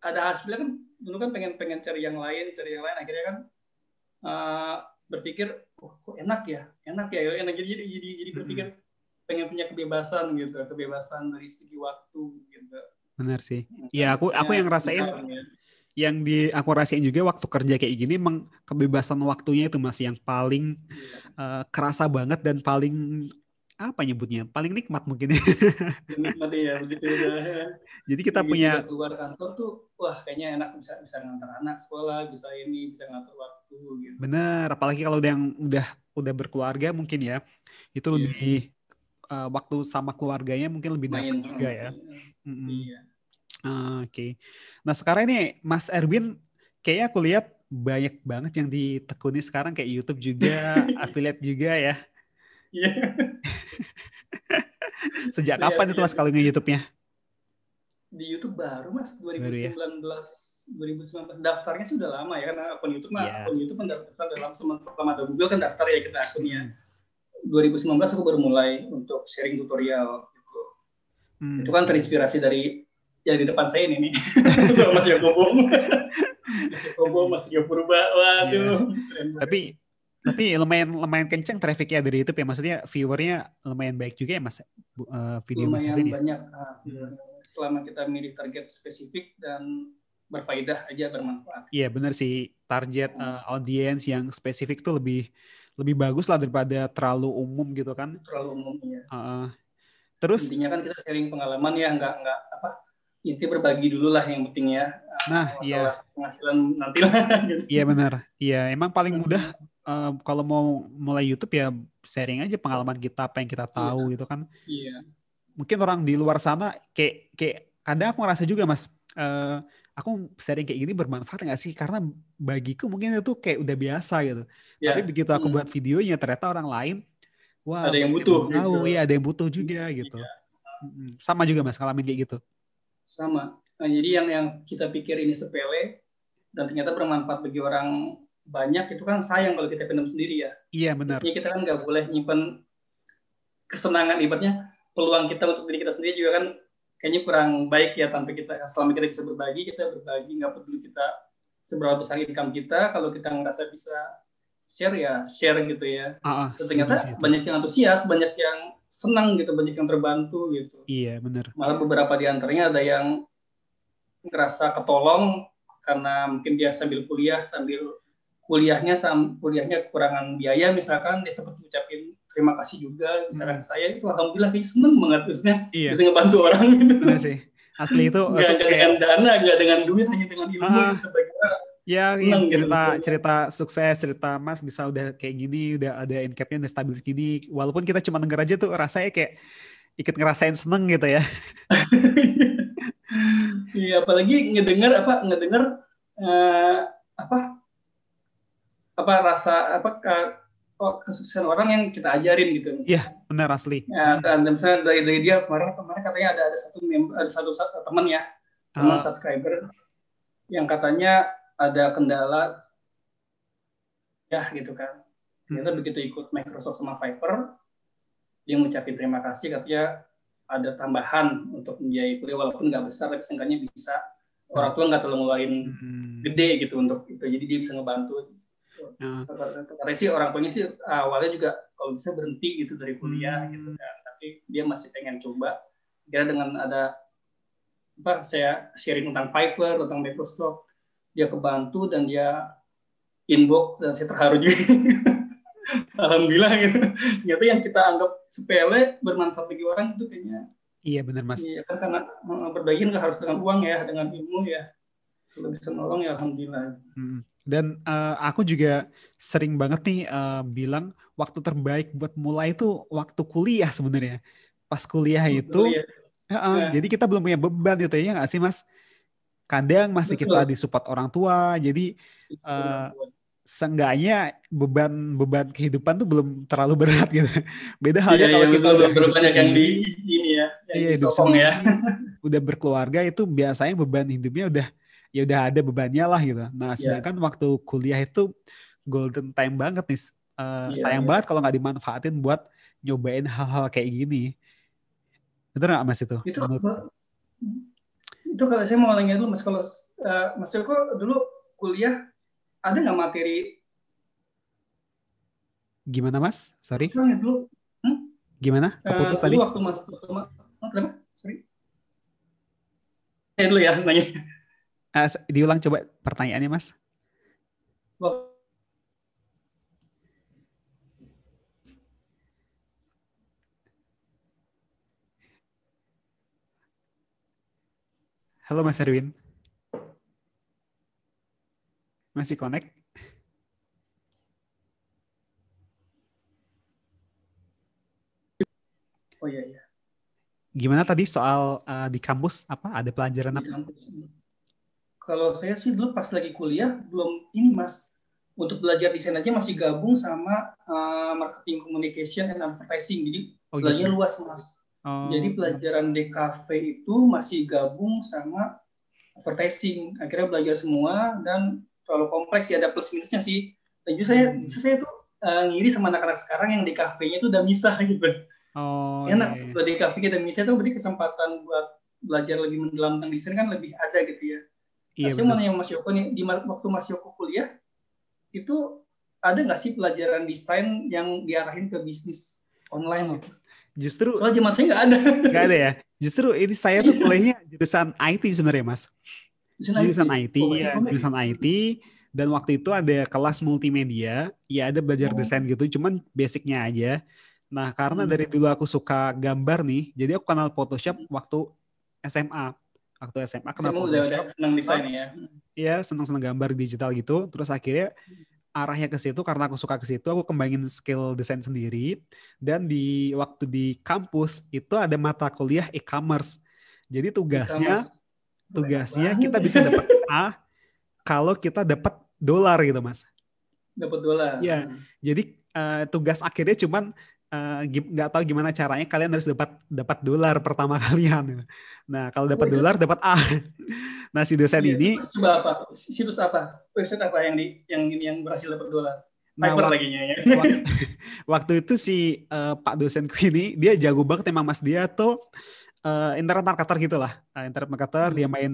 [SPEAKER 2] ada hasilnya kan dulu kan pengen pengen cari yang lain cari yang lain. Akhirnya kan uh, berpikir oh, kok enak ya? Enak ya enak. Jadi jadi jadi, jadi berpikir pengen punya kebebasan gitu kebebasan dari segi waktu gitu.
[SPEAKER 1] Benar sih. Ya aku aku yang ngerasain ya. yang di aku rasain juga waktu kerja kayak gini emang kebebasan waktunya itu masih yang paling uh, kerasa banget dan paling apa nyebutnya paling nikmat mungkin ya.
[SPEAKER 2] nikmat ya begitu ya. [laughs]
[SPEAKER 1] Jadi kita Jadi punya
[SPEAKER 2] keluar kantor tuh wah kayaknya enak bisa bisa ngantar anak sekolah, bisa ini, bisa ngatur waktu gitu.
[SPEAKER 1] Bener, apalagi kalau yang udah udah berkeluarga mungkin ya. Itu yeah. lebih uh, waktu sama keluarganya mungkin lebih dapat juga ya. Mm -hmm. Iya. Uh, Oke. Okay. Nah, sekarang ini Mas Erwin kayaknya aku lihat banyak banget yang ditekuni sekarang kayak YouTube juga, [laughs] affiliate juga ya.
[SPEAKER 2] Iya.
[SPEAKER 1] Sejak iya, kapan itu iya. mas kalau nge YouTube-nya?
[SPEAKER 2] Di YouTube baru mas 2019 baru ya? 2019 daftarnya sih udah lama ya karena akun YouTube mah yeah. akun YouTube kan daftar dalam selama ada Google kan daftar ya kita akunnya. 2019 aku baru mulai untuk sharing tutorial gitu. Hmm. Itu kan terinspirasi dari yang di depan saya ini nih [laughs] Mas Yakobo. [laughs] Mas Yakobo, Mas Yopurba. Waduh.
[SPEAKER 1] Yeah. Tapi tapi lumayan lumayan kenceng trafficnya dari YouTube ya. Maksudnya viewernya lumayan baik juga ya mas? Uh, video
[SPEAKER 2] lumayan mas banyak uh, selama kita milih target spesifik dan berfaedah aja bermanfaat.
[SPEAKER 1] Iya benar sih. Target uh, audience yang spesifik tuh lebih lebih bagus lah daripada terlalu umum gitu kan?
[SPEAKER 2] Terlalu umum ya
[SPEAKER 1] uh, terus
[SPEAKER 2] intinya kan kita sharing pengalaman ya nggak nggak apa inti berbagi dulu lah yang penting ya.
[SPEAKER 1] Nah iya.
[SPEAKER 2] penghasilan nanti lah [laughs]
[SPEAKER 1] gitu. iya benar iya emang paling mudah uh, kalau mau mulai YouTube ya sharing aja pengalaman kita apa yang kita iya. tahu
[SPEAKER 2] iya.
[SPEAKER 1] gitu kan.
[SPEAKER 2] Iya.
[SPEAKER 1] Mungkin orang di luar sana kayak kayak kadang aku ngerasa juga mas, uh, aku sharing kayak gini bermanfaat nggak sih? Karena bagiku mungkin itu kayak udah biasa gitu. Yeah. Tapi begitu aku hmm. buat videonya ternyata orang lain,
[SPEAKER 2] wah ada yang butuh.
[SPEAKER 1] Tahu gitu. ya ada yang butuh juga gitu. Iya. Sama juga mas ngalamin kayak gitu.
[SPEAKER 2] Sama. Nah, jadi yang yang kita pikir ini sepele dan ternyata bermanfaat bagi orang banyak itu kan sayang kalau kita pendam sendiri ya.
[SPEAKER 1] Iya benar.
[SPEAKER 2] Jadi kita kan nggak boleh nyimpan kesenangan ibaratnya peluang kita untuk diri kita sendiri juga kan kayaknya kurang baik ya tanpa kita selama kita bisa berbagi kita berbagi nggak peduli kita seberapa besar income kita kalau kita ngerasa bisa share ya share gitu ya.
[SPEAKER 1] Uh, uh,
[SPEAKER 2] ternyata banyak yang antusias banyak yang senang gitu banyak yang terbantu gitu
[SPEAKER 1] iya benar
[SPEAKER 2] malah beberapa di antaranya ada yang ngerasa ketolong karena mungkin dia sambil kuliah sambil kuliahnya sam kuliahnya kekurangan biaya misalkan dia sempat ngucapin terima kasih juga misalkan hmm. saya itu alhamdulillah dia seneng banget terusnya iya. bisa ngebantu orang gitu
[SPEAKER 1] Benar sih asli itu
[SPEAKER 2] nggak kayak... dengan dana nggak dengan duit hanya dengan ilmu ah. sebagai
[SPEAKER 1] Ya, Senang gitu. cerita gitu. cerita sukses, cerita Mas bisa udah kayak gini, udah ada income-nya udah stabil gini. Walaupun kita cuma denger aja tuh rasanya kayak ikut ngerasain seneng gitu ya. [laughs]
[SPEAKER 2] Iya, apalagi ngedenger apa ngedenger uh, apa apa rasa apa oh, kesuksesan orang yang kita ajarin gitu.
[SPEAKER 1] Iya, benar asli.
[SPEAKER 2] Ya, dan misalnya dari, dari dia kemarin kemarin katanya ada ada satu member, ada satu, satu teman ya, teman uh. subscriber yang katanya ada kendala ya gitu kan. Ternyata hmm. begitu ikut Microsoft sama Viper, dia ngucapin terima kasih katanya ada tambahan untuk membiayai kuliah walaupun nggak besar tapi seenggaknya bisa orang tua nggak terlalu ngeluarin hmm. gede gitu untuk itu jadi dia bisa ngebantu hmm. katanya sih orang sih awalnya juga kalau bisa berhenti gitu dari kuliah hmm. gitu kan tapi dia masih pengen coba kira dengan ada apa saya sharing tentang Fiverr tentang Microsoft dia kebantu dan dia inbox dan saya terharu juga. [laughs] Alhamdulillah gitu. Ternyata yang kita anggap sepele bermanfaat bagi orang itu kayaknya
[SPEAKER 1] Iya benar mas.
[SPEAKER 2] Iya kan karena berbagi nggak harus dengan uang ya, dengan ilmu ya. Kalau bisa nolong ya alhamdulillah.
[SPEAKER 1] Hmm. Dan uh, aku juga sering banget nih uh, bilang waktu terbaik buat mulai itu waktu kuliah sebenarnya. Pas kuliah itu, kuliah. Uh, uh, ya. jadi kita belum punya beban gitu ya nggak sih mas? kadang masih Betul. kita disupport orang tua jadi uh, seenggaknya beban beban kehidupan tuh belum terlalu berat gitu beda halnya iya, kalau iya, kita
[SPEAKER 2] udah banyak yang di ini ya yang iya, hidup
[SPEAKER 1] ya [laughs] udah berkeluarga itu biasanya beban hidupnya udah ya udah ada bebannya lah gitu. Nah iya. sedangkan yeah. waktu kuliah itu golden time banget nih. Uh, yeah, sayang yeah. banget kalau nggak dimanfaatin buat nyobain hal-hal kayak gini. Betul nggak mas itu?
[SPEAKER 2] Itu itu kalau saya mau nanya dulu mas kalau uh, mas Joko dulu kuliah ada nggak materi?
[SPEAKER 1] Gimana mas? Sorry.
[SPEAKER 2] Dulu. Hmm?
[SPEAKER 1] gimana?
[SPEAKER 2] Eh, keputus uh, tadi? waktu mas waktu mas oh, kenapa? Sorry. Saya dulu ya nanya uh,
[SPEAKER 1] diulang coba pertanyaannya mas Halo Mas Erwin. Masih connect?
[SPEAKER 2] Oh iya iya.
[SPEAKER 1] Gimana tadi soal uh, di kampus apa ada pelajaran apa? Kampus.
[SPEAKER 2] Kalau saya sih dulu pas lagi kuliah belum ini Mas untuk belajar desain aja masih gabung sama uh, marketing communication and advertising. Jadi oh, belajar gitu. luas Mas. Oh. Jadi pelajaran DKV itu masih gabung sama advertising. Akhirnya belajar semua dan terlalu kompleks ya ada plus minusnya sih. Dan juga saya, hmm. saya tuh uh, ngiri sama anak-anak sekarang yang di nya itu udah misah gitu. Oh, Enak iya. di kafe kita misah tuh berarti kesempatan buat belajar lebih mendalam tentang desain kan lebih ada gitu ya. Iya, nah, mana yang Mas Yoko nih di waktu Mas Yoko kuliah itu ada nggak sih pelajaran desain yang diarahin ke bisnis online gitu?
[SPEAKER 1] Justru
[SPEAKER 2] Soalnya zaman saya nggak ada.
[SPEAKER 1] Nggak ada ya. Justru ini saya tuh kuliahnya jurusan IT sebenarnya mas. Jurusan, IT, oh, ya, jurusan IT. Dan waktu itu ada kelas multimedia, ya ada belajar oh. desain gitu, cuman basicnya aja. Nah karena hmm. dari dulu aku suka gambar nih, jadi aku kenal Photoshop waktu SMA. Waktu SMA SMA
[SPEAKER 2] Photoshop. Udah, udah senang desain ya?
[SPEAKER 1] Iya, senang-senang gambar digital gitu. Terus akhirnya arahnya ke situ karena aku suka ke situ aku kembangin skill desain sendiri. Dan di waktu di kampus itu ada mata kuliah e-commerce. Jadi tugasnya e tugasnya kita bisa dapat A kalau kita dapat dolar gitu mas.
[SPEAKER 2] Dapat dolar.
[SPEAKER 1] Ya jadi uh, tugas akhirnya cuman nggak uh, tahu gimana caranya kalian harus dapat dapat dolar pertama [laughs] kalian. Nah kalau dapat oh, dolar dapat A. [laughs] Nah si dosen iya, ini
[SPEAKER 2] coba apa? Situs apa? Website apa yang di yang yang berhasil dapat dolar? Nah, waktu, lagi ya. [laughs]
[SPEAKER 1] waktu itu si uh, Pak dosenku ini dia jago banget emang Mas dia tuh uh, internet marketer gitu lah. Uh, internet marketer hmm. dia main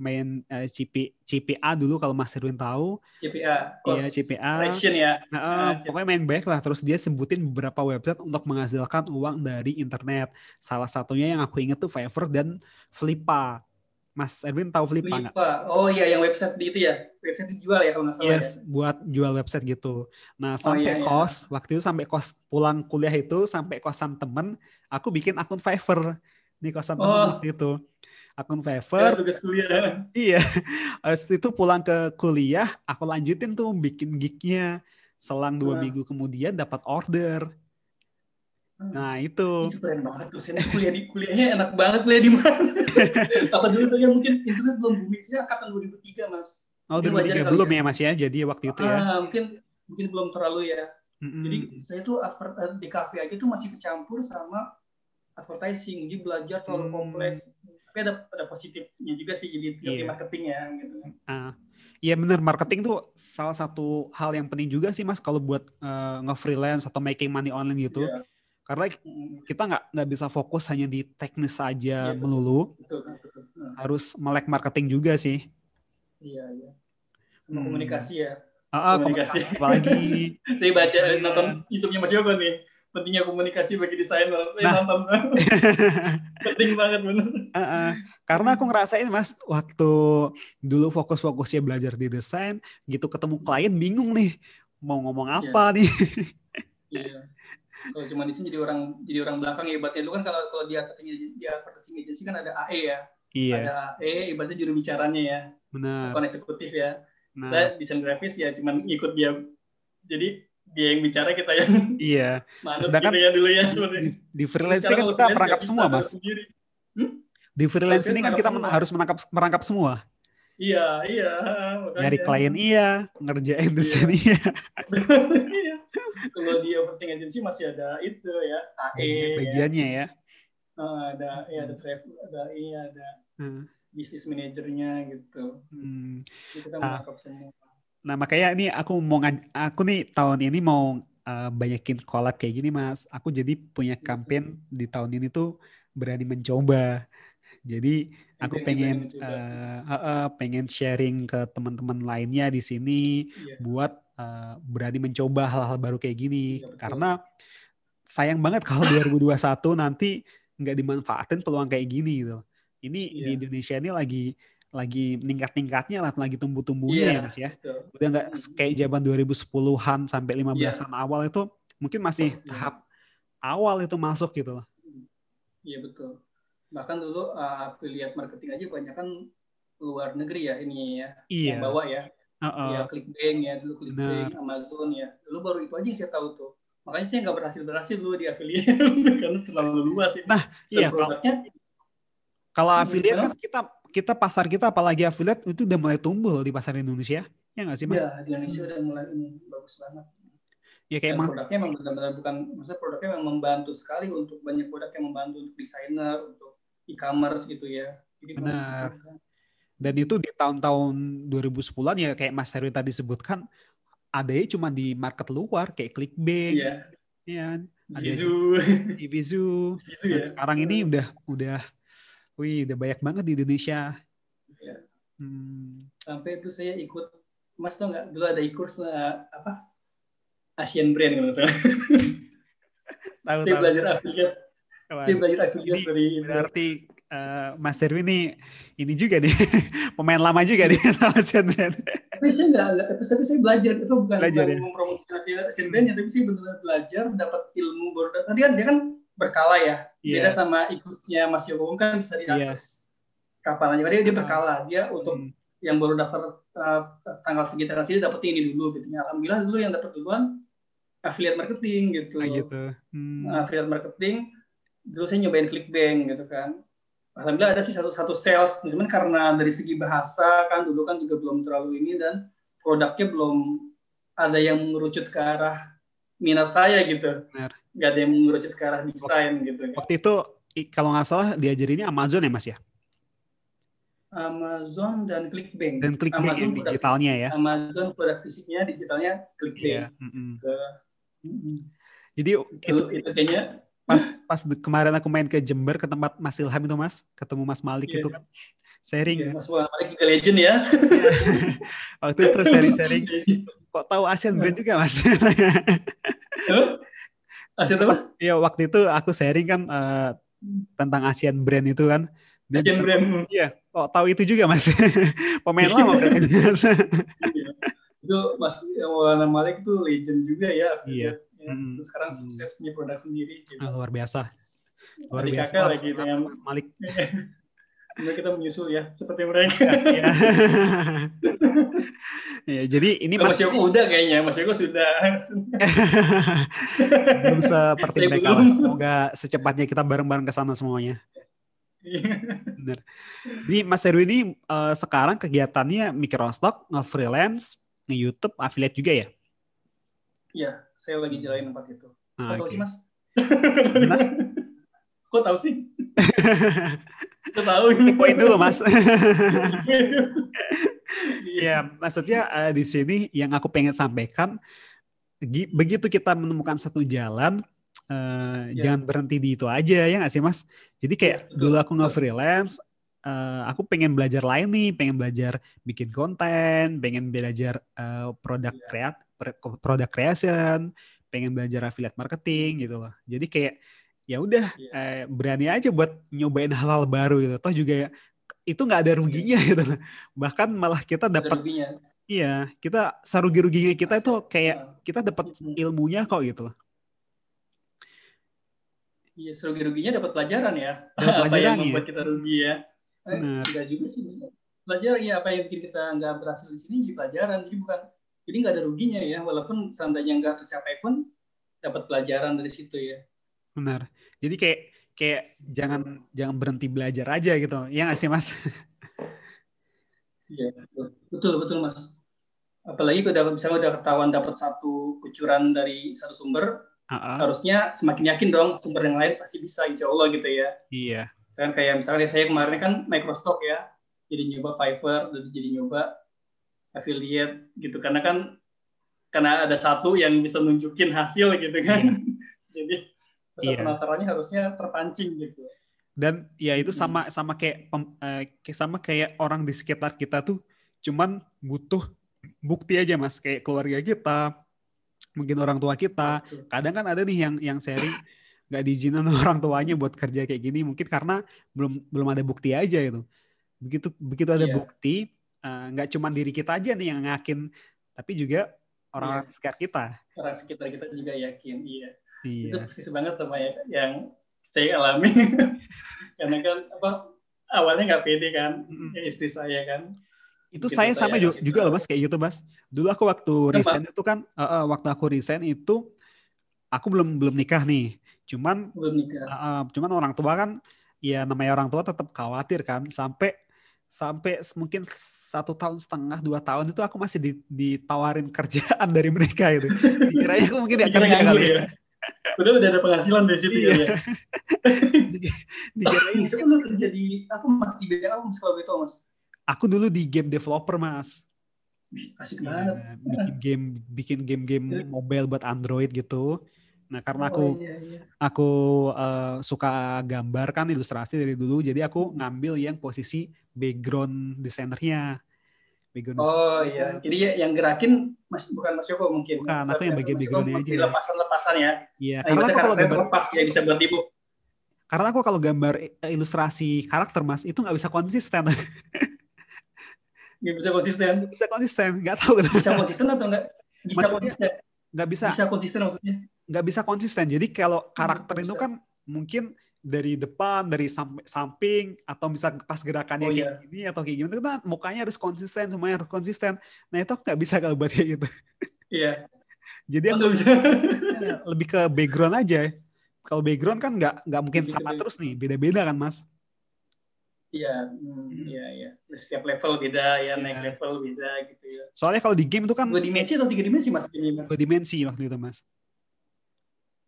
[SPEAKER 1] main uh, CP, CPA dulu kalau Mas Erwin tahu.
[SPEAKER 2] CPA,
[SPEAKER 1] Iya, CPA.
[SPEAKER 2] Action ya.
[SPEAKER 1] Nah, uh, pokoknya main baik lah. Terus dia sebutin beberapa website untuk menghasilkan uang dari internet. Salah satunya yang aku inget tuh Fiverr dan Flippa. Mas Erwin tahu Flippa nggak?
[SPEAKER 2] Oh iya, yang website di itu ya, website dijual ya kalau nggak salah
[SPEAKER 1] yes,
[SPEAKER 2] ya.
[SPEAKER 1] buat jual website gitu. Nah sampai oh, iya, kos, iya. waktu itu sampai kos pulang kuliah itu sampai kosan temen, aku bikin akun Fiverr di kosan oh. temen waktu itu akun Fiverr.
[SPEAKER 2] Ya, tugas kuliah.
[SPEAKER 1] Iya. Habis itu pulang ke kuliah, aku lanjutin tuh bikin gignya. Selang dua nah. minggu kemudian dapat order. Hmm. Nah itu.
[SPEAKER 2] Itu keren banget tuh. Saya kuliah di kuliahnya enak banget kuliah di mana. [laughs] Apa dulu saya mungkin internet belum booming. Saya angkatan 2003 mas.
[SPEAKER 1] Oh 2003 belum ya. ya mas ya. Jadi waktu itu ya.
[SPEAKER 2] Ah, mungkin mungkin belum terlalu ya. Mm-hmm. Jadi saya tuh di kafe aja tuh masih kecampur sama advertising. Jadi belajar terlalu hmm. kompleks tapi ada ada positifnya juga sih jadi yeah. marketing ya gitu uh,
[SPEAKER 1] Iya benar marketing tuh salah satu hal yang penting juga sih mas kalau buat uh, nge-freelance atau making money online gitu. Yeah. Karena kita nggak nggak bisa fokus hanya di teknis saja yeah, melulu. Betul, betul, betul. Nah. Harus melek marketing juga sih.
[SPEAKER 2] Iya iya. Sama hmm. komunikasi ya.
[SPEAKER 1] Ah, komunikasi. komunikasi apalagi. [laughs]
[SPEAKER 2] Saya baca nonton YouTube-nya Mas Yoko nih pentingnya komunikasi bagi desainer. Saya nah. nonton. [laughs] Penting banget benar. Uh, uh,
[SPEAKER 1] karena aku ngerasain mas, waktu dulu fokus-fokusnya belajar di desain, gitu ketemu klien bingung nih mau ngomong iya. apa yeah. nih. [laughs]
[SPEAKER 2] Iya. yeah. Kalau cuma di sini jadi orang jadi orang belakang ya ibaratnya lu kan kalau kalau dia advertising dia advertising agency kan ada AE ya.
[SPEAKER 1] Iya.
[SPEAKER 2] Ada AE ibaratnya juru bicaranya ya.
[SPEAKER 1] Benar.
[SPEAKER 2] Bukan eksekutif ya. Nah. nah desain grafis ya cuman ikut dia. Jadi dia yang bicara kita yang
[SPEAKER 1] iya
[SPEAKER 2] sedangkan gitu ya dulu ya
[SPEAKER 1] di, di freelance ini kan kita merangkap semua mas hmm? di freelance ini kan kita semua. harus menangkap merangkap semua
[SPEAKER 2] iya iya
[SPEAKER 1] nyari klien iya ngerjain desain iya, [laughs]
[SPEAKER 2] iya. kalau di overthinking agency masih ada itu ya AE
[SPEAKER 1] ya. bagiannya ya,
[SPEAKER 2] ya. ada ya ada travel ada iya ada hmm. bisnis manajernya gitu hmm. Jadi kita ah. menangkap semua
[SPEAKER 1] Nah makanya ini aku mau aku nih tahun ini mau uh, banyakin collab kayak gini mas. Aku jadi punya campaign di tahun ini tuh berani mencoba. Jadi aku pengen uh, uh, uh, pengen sharing ke teman-teman lainnya di sini yeah. buat uh, berani mencoba hal-hal baru kayak gini. Yeah, Karena sayang banget kalau 2021 nanti nggak dimanfaatin peluang kayak gini gitu. Ini yeah. di iya. Indonesia ini lagi lagi meningkat-tingkatnya lah, lagi tumbuh-tumbuhnya yeah, ya Mas ya. Betul. Udah nggak kayak zaman 2010-an sampai 15-an yeah. awal itu mungkin masih yeah. tahap awal itu masuk gitu loh.
[SPEAKER 2] Iya yeah, betul. Bahkan dulu uh, affiliate marketing aja banyak kan luar negeri ya ini ya.
[SPEAKER 1] Iya.
[SPEAKER 2] Yang bawa ya.
[SPEAKER 1] Uh -uh.
[SPEAKER 2] Ya Clickbank ya, dulu Clickbank, Amazon ya. Dulu baru itu aja yang saya tahu tuh. Makanya saya nggak berhasil berhasil dulu di affiliate [laughs] karena terlalu luas
[SPEAKER 1] itu. Nah, iya. Produknya, kalau affiliate kan kita kita pasar kita apalagi affiliate itu udah mulai tumbuh di pasar Indonesia. Ya nggak sih Mas?
[SPEAKER 2] Iya, di Indonesia udah mulai ini bagus banget.
[SPEAKER 1] Ya kayak
[SPEAKER 2] emang produknya memang benar-benar bukan maksudnya produknya memang membantu sekali untuk banyak produk yang membantu untuk desainer, untuk e-commerce gitu ya.
[SPEAKER 1] Jadi Benar. Dan itu di tahun-tahun 2010-an ya kayak Mas Heru tadi sebutkan ada ya cuma di market luar kayak Clickbank.
[SPEAKER 2] Iya.
[SPEAKER 1] Ya,
[SPEAKER 2] Vizu.
[SPEAKER 1] Vizu. Vizu ya. Sekarang ini udah udah Wih, udah banyak banget di Indonesia.
[SPEAKER 2] Ya. Hmm. Sampai itu saya ikut, Mas tau nggak? Dulu ada ikut uh, apa? Asian Brand kalau saya. [laughs] tahu, saya tahu. belajar affiliate. Saya belajar affiliate dari
[SPEAKER 1] berarti uh, Mas Derwi ini ini juga nih [laughs] pemain lama juga nih [laughs] Asian Brand.
[SPEAKER 2] Tapi saya nggak, tapi, tapi saya belajar itu bukan, belajar, bukan ya? mempromosikan Asian Brand ya, tapi saya benar-benar belajar dapat ilmu baru. Tadi kan dia kan berkala ya. Yeah. Beda sama ikutnya Mas Yoko kan bisa diakses yeah. kapan aja. Dia, dia berkala. Dia untuk hmm. yang baru daftar uh, tanggal tanggal sini dapat ini dulu gitu. Ya, Alhamdulillah dulu yang dapat duluan affiliate marketing gitu.
[SPEAKER 1] Ah, gitu.
[SPEAKER 2] Hmm. affiliate marketing. Dulu saya nyobain Clickbank gitu kan. Alhamdulillah ada sih satu satu sales, cuman karena dari segi bahasa kan dulu kan juga belum terlalu ini dan produknya belum ada yang mengerucut ke arah minat saya gitu. Benar nggak ada yang mengerucut ke arah desain gitu.
[SPEAKER 1] Waktu itu kalau nggak salah diajarinnya Amazon ya mas ya?
[SPEAKER 2] Amazon dan Clickbank.
[SPEAKER 1] Dan Clickbank Amazon yang digitalnya ya?
[SPEAKER 2] Amazon produk fisiknya, digitalnya Clickbank. Iya.
[SPEAKER 1] Mm -mm. Ke, mm -mm. Jadi
[SPEAKER 2] itu, itu, itu kayaknya
[SPEAKER 1] pas pas kemarin aku main ke Jember ke tempat Mas Ilham itu Mas, ketemu Mas Malik
[SPEAKER 2] Iya.
[SPEAKER 1] itu kan sharing.
[SPEAKER 2] Iya,
[SPEAKER 1] kan.
[SPEAKER 2] Mas Malik juga legend ya. [laughs]
[SPEAKER 1] Waktu itu sharing-sharing. [laughs] Kok tahu Asian Brand juga Mas?
[SPEAKER 2] Asyik apa?
[SPEAKER 1] Pas ya waktu itu aku sharing kan eh, tentang Asian Brand itu kan. Dia
[SPEAKER 2] Asian Brand.
[SPEAKER 1] Iya, kok tahu itu juga Mas? [laughs] Pemain lama berarti. Mas.
[SPEAKER 2] Iya. Itu Mas Maulana Malik itu legend juga ya.
[SPEAKER 1] Iya.
[SPEAKER 2] Ya,
[SPEAKER 1] Mm.
[SPEAKER 2] Terus sekarang sukses punya produk sendiri. Gitu.
[SPEAKER 1] Ah, luar biasa. Luar
[SPEAKER 2] Adik
[SPEAKER 1] biasa.
[SPEAKER 2] kakak lagi dengan
[SPEAKER 1] Malik. [laughs]
[SPEAKER 2] sebenarnya kita menyusul ya seperti mereka.
[SPEAKER 1] Iya. Ya, [laughs] jadi ini
[SPEAKER 2] Mas
[SPEAKER 1] Mas
[SPEAKER 2] Yoko udah kayaknya, Mas Yoko sudah.
[SPEAKER 1] belum seperti
[SPEAKER 2] Saya
[SPEAKER 1] mereka
[SPEAKER 2] belum.
[SPEAKER 1] Semoga secepatnya kita bareng-bareng ke sana semuanya. Bener. Jadi Mas Heru ini eh, sekarang kegiatannya microstock, nge-freelance, nge-YouTube, affiliate juga ya?
[SPEAKER 2] Iya, saya lagi jalanin empat itu. Kok
[SPEAKER 1] Nah,
[SPEAKER 2] tahu sih Mas?
[SPEAKER 1] Benar? [laughs]
[SPEAKER 2] Kok tahu sih? [laughs] Tahu?
[SPEAKER 1] Poin dulu Mas. [laughs]
[SPEAKER 2] Iya.
[SPEAKER 1] ya, maksudnya eh, di sini yang aku pengen sampaikan, gi- begitu kita menemukan satu jalan, eh,
[SPEAKER 2] Ya.
[SPEAKER 1] jangan berhenti di itu aja ya nggak sih Mas? Jadi kayak
[SPEAKER 2] Ya, betul,
[SPEAKER 1] dulu aku
[SPEAKER 2] betul.
[SPEAKER 1] nge-freelance, eh, aku pengen belajar lain nih, pengen belajar bikin konten, pengen belajar eh, produk
[SPEAKER 2] Iya.
[SPEAKER 1] kreat, produk creation, pengen belajar affiliate marketing gitu loh. Jadi kayak ya udah
[SPEAKER 2] Iya.
[SPEAKER 1] eh, berani aja buat nyobain hal-hal baru gitu. Toh juga ya itu nggak ada ruginya gitu loh. Bahkan malah kita dapat
[SPEAKER 2] ruginya.
[SPEAKER 1] iya, kita serugi-ruginya kita itu kayak
[SPEAKER 2] Nah,
[SPEAKER 1] kita dapat
[SPEAKER 2] Mm.
[SPEAKER 1] ilmunya kok gitu loh.
[SPEAKER 2] Iya, serugi-ruginya dapat pelajaran ya.
[SPEAKER 1] Dapat [laughs]
[SPEAKER 2] apa
[SPEAKER 1] pelajaran,
[SPEAKER 2] yang
[SPEAKER 1] iya.
[SPEAKER 2] membuat kita rugi ya? Eh,
[SPEAKER 1] Benar.
[SPEAKER 2] enggak juga sih. Belajar ya apa yang bikin kita nggak berhasil di sini jadi pelajaran. Jadi bukan jadi nggak ada ruginya ya. Walaupun seandainya nggak tercapai pun dapat pelajaran dari situ ya.
[SPEAKER 1] Benar. Jadi kayak kayak jangan jangan berhenti belajar aja gitu. Ya nggak sih Mas?
[SPEAKER 2] Iya, betul. betul Mas. Apalagi kalau misalnya udah ketahuan dapat satu kucuran dari satu sumber,
[SPEAKER 1] ah,
[SPEAKER 2] harusnya semakin yakin dong sumber yang lain pasti bisa insya Allah gitu ya.
[SPEAKER 1] iya.
[SPEAKER 2] Misalkan kayak misalnya saya kemarin kan Microstock ya, jadi nyoba Fiverr, jadi- jadi nyoba affiliate gitu karena kan karena ada satu yang bisa nunjukin hasil gitu kan. jadi rasa
[SPEAKER 1] Iya.
[SPEAKER 2] penasarannya harusnya terpancing gitu.
[SPEAKER 1] Dan ya itu
[SPEAKER 2] Hmm.
[SPEAKER 1] sama sama kayak pem- kayak sama kayak orang di sekitar kita tuh cuman butuh bukti aja Mas kayak keluarga kita, mungkin orang tua kita. Kadang kan ada nih yang yang sharing nggak diizinin [laughs] orang tuanya buat kerja kayak gini mungkin karena belum belum ada bukti aja gitu. Begitu begitu ada
[SPEAKER 2] Iya.
[SPEAKER 1] bukti eh, nggak cuman diri kita aja nih yang yakin tapi juga orang-orang
[SPEAKER 2] Iya.
[SPEAKER 1] sekitar kita.
[SPEAKER 2] Orang sekitar kita juga yakin, iya. Itu
[SPEAKER 1] Iya.
[SPEAKER 2] persis banget sama ya, yang saya alami. [laughs] karena kan apa awalnya nggak pede kan,
[SPEAKER 1] Mm-mm.
[SPEAKER 2] ya istri saya kan.
[SPEAKER 1] Itu saya sama juga
[SPEAKER 2] tahu.
[SPEAKER 1] loh mas kayak gitu mas. Dulu aku waktu
[SPEAKER 2] Kenapa?
[SPEAKER 1] resign itu kan, eh, eh, waktu aku resign itu aku belum belum nikah nih. Cuman
[SPEAKER 2] Belum nikah.
[SPEAKER 1] eh, cuman orang tua kan, ya namanya orang tua tetap khawatir kan. Sampai sampai mungkin satu tahun setengah dua tahun itu aku masih di- ditawarin [laughs] kerjaan dari mereka itu. Dikiranya aku mungkin [laughs] gak
[SPEAKER 2] Dikira
[SPEAKER 1] kerja kali ya.
[SPEAKER 2] Ya. Betul udah ada penghasilan dari situ
[SPEAKER 1] Iya. [laughs]
[SPEAKER 2] ya.
[SPEAKER 1] Di- Dikirain
[SPEAKER 2] kan lu kerja di aku mas di bidang apa mas kalau gitu mas?
[SPEAKER 1] aku dulu di game developer mas.
[SPEAKER 2] Asik banget.
[SPEAKER 1] Iya, bikin game bikin game-game mobile buat Android gitu. Nah, karena aku
[SPEAKER 2] Oh, iya, iya.
[SPEAKER 1] aku eh, suka gambar kan ilustrasi dari dulu, jadi aku ngambil yang posisi background desainernya. Background.
[SPEAKER 2] Oh iya. Jadi ya, yang gerakin mas bukan Mas Yoko mungkin.
[SPEAKER 1] Bukan, aku yang bagian backgroundnya aja.
[SPEAKER 2] Di lepasan-lepasan ya.
[SPEAKER 1] Iya,
[SPEAKER 2] Nah,
[SPEAKER 1] karena aku kalau gambar
[SPEAKER 2] terlepas ya bisa buat move.
[SPEAKER 1] karena aku kalau gambar ilustrasi karakter Mas itu nggak bisa konsisten.
[SPEAKER 2] Nggak bisa konsisten.
[SPEAKER 1] Nggak bisa konsisten, nggak tahu kenapa.
[SPEAKER 2] Bisa konsisten atau enggak? Bisa
[SPEAKER 1] Maksudnya-
[SPEAKER 2] konsisten.
[SPEAKER 1] Nggak bisa
[SPEAKER 2] Bisa konsisten maksudnya.
[SPEAKER 1] nggak bisa konsisten. Jadi kalau karakter
[SPEAKER 2] nggak
[SPEAKER 1] itu
[SPEAKER 2] bisa.
[SPEAKER 1] kan mungkin dari depan, dari sam- samping, atau misal pas gerakannya
[SPEAKER 2] Oh,
[SPEAKER 1] kayak gini atau kayak gimana, itu kan mukanya harus konsisten, semuanya harus konsisten. Nah itu nggak bisa kalau buat kayak gitu.
[SPEAKER 2] Iya.
[SPEAKER 1] Jadi
[SPEAKER 2] Oh,
[SPEAKER 1] aku
[SPEAKER 2] bisa.
[SPEAKER 1] lebih ke background aja. Kalau background kan nggak nggak mungkin
[SPEAKER 2] Lebih
[SPEAKER 1] sama terus nih, beda-beda kan mas.
[SPEAKER 2] Iya, hmm, iya, iya. Setiap level beda ya, naik
[SPEAKER 1] Iya.
[SPEAKER 2] level beda gitu ya.
[SPEAKER 1] Soalnya kalau di game itu kan
[SPEAKER 2] Dua dimensi atau tiga dimensi mas?
[SPEAKER 1] dua dimensi waktu itu mas.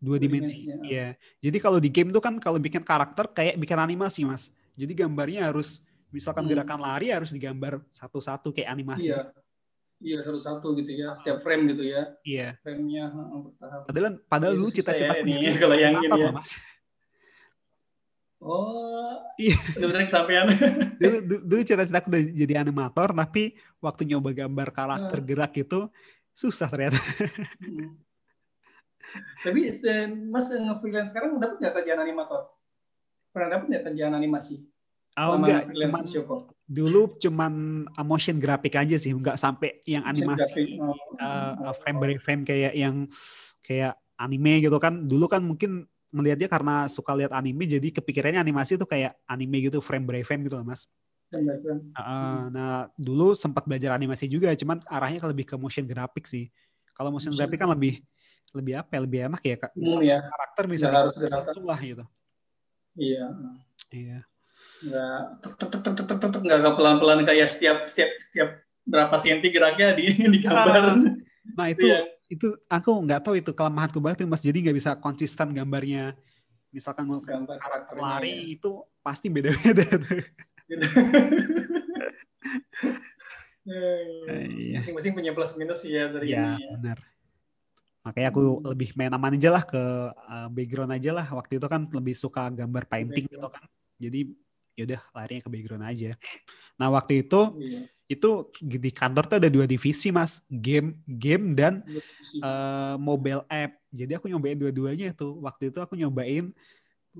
[SPEAKER 1] Dua dimensi.
[SPEAKER 2] dimensi,
[SPEAKER 1] Iya. Jadi kalau di game itu kan kalau bikin karakter kayak bikin animasi mas. Jadi gambarnya harus misalkan
[SPEAKER 2] Hmm.
[SPEAKER 1] gerakan lari harus digambar satu-satu kayak animasi.
[SPEAKER 2] Iya. Iya, satu-satu gitu ya. Setiap frame gitu ya.
[SPEAKER 1] Iya.
[SPEAKER 2] Frame-nya bertahap.
[SPEAKER 1] Padahal padahal
[SPEAKER 2] Itu
[SPEAKER 1] dulu
[SPEAKER 2] susah
[SPEAKER 1] cita-citaku
[SPEAKER 2] ya ini, kalau yang ini ya.
[SPEAKER 1] mas.
[SPEAKER 2] Oh,
[SPEAKER 1] Iya.
[SPEAKER 2] kesampaian.
[SPEAKER 1] dulu, dulu, dulu cita-cita aku udah jadi animator, tapi waktu nyoba gambar karakter gerak itu susah ternyata.
[SPEAKER 2] Hmm. Tapi Mas nge-freelance sekarang dapat nggak kerjaan animator? Pernah dapat nggak kerjaan animasi?
[SPEAKER 1] Oh
[SPEAKER 2] Selama
[SPEAKER 1] enggak,
[SPEAKER 2] freelance
[SPEAKER 1] cuman dulu cuman uh, motion grafik aja sih, nggak sampai yang
[SPEAKER 2] graphic.
[SPEAKER 1] animasi
[SPEAKER 2] Oh.
[SPEAKER 1] uh, uh, frame by frame kayak yang kayak anime gitu kan. Dulu kan mungkin melihatnya karena suka lihat anime, jadi kepikirannya animasi tuh kayak anime gitu, frame by frame gitu loh mas. Uh, nah dulu sempat belajar animasi juga, cuman arahnya lebih ke motion grafik sih. Kalau motion
[SPEAKER 2] Motion
[SPEAKER 1] grafik kan lebih lebih apa ya, lebih enak ya kak.
[SPEAKER 2] Umum
[SPEAKER 1] Misalnya
[SPEAKER 2] ya.
[SPEAKER 1] karakter bisa
[SPEAKER 2] harus
[SPEAKER 1] langsung lah gitu.
[SPEAKER 2] Iya.
[SPEAKER 1] Iya.
[SPEAKER 2] Nggak tek tek tek tek tek tek tek, nggak nggak pelan-pelan kayak setiap setiap setiap berapa senti geraknya di [laughs] digambar.
[SPEAKER 1] Nah itu
[SPEAKER 2] Iya.
[SPEAKER 1] itu aku nggak tahu itu kelemahanku banget mas. Jadi nggak bisa konsisten gambarnya. Misalkan mau
[SPEAKER 2] Gambar
[SPEAKER 1] karakter lari
[SPEAKER 2] ya.
[SPEAKER 1] itu pasti beda-beda tuh.
[SPEAKER 2] Gitu. [laughs]
[SPEAKER 1] Eh, Iya.
[SPEAKER 2] Masing-masing punya plus minus ya dari
[SPEAKER 1] Ya
[SPEAKER 2] ini ya.
[SPEAKER 1] benar. Makanya aku
[SPEAKER 2] Hmm.
[SPEAKER 1] lebih main aman aja lah ke uh, background aja lah. Waktu itu kan lebih suka gambar painting gitu kan. Jadi yaudah larinya ke background aja. Nah waktu itu
[SPEAKER 2] Iya.
[SPEAKER 1] itu di kantor tuh ada dua divisi mas, game game dan uh, mobile app. Jadi aku nyobain dua-duanya itu. Waktu itu aku nyobain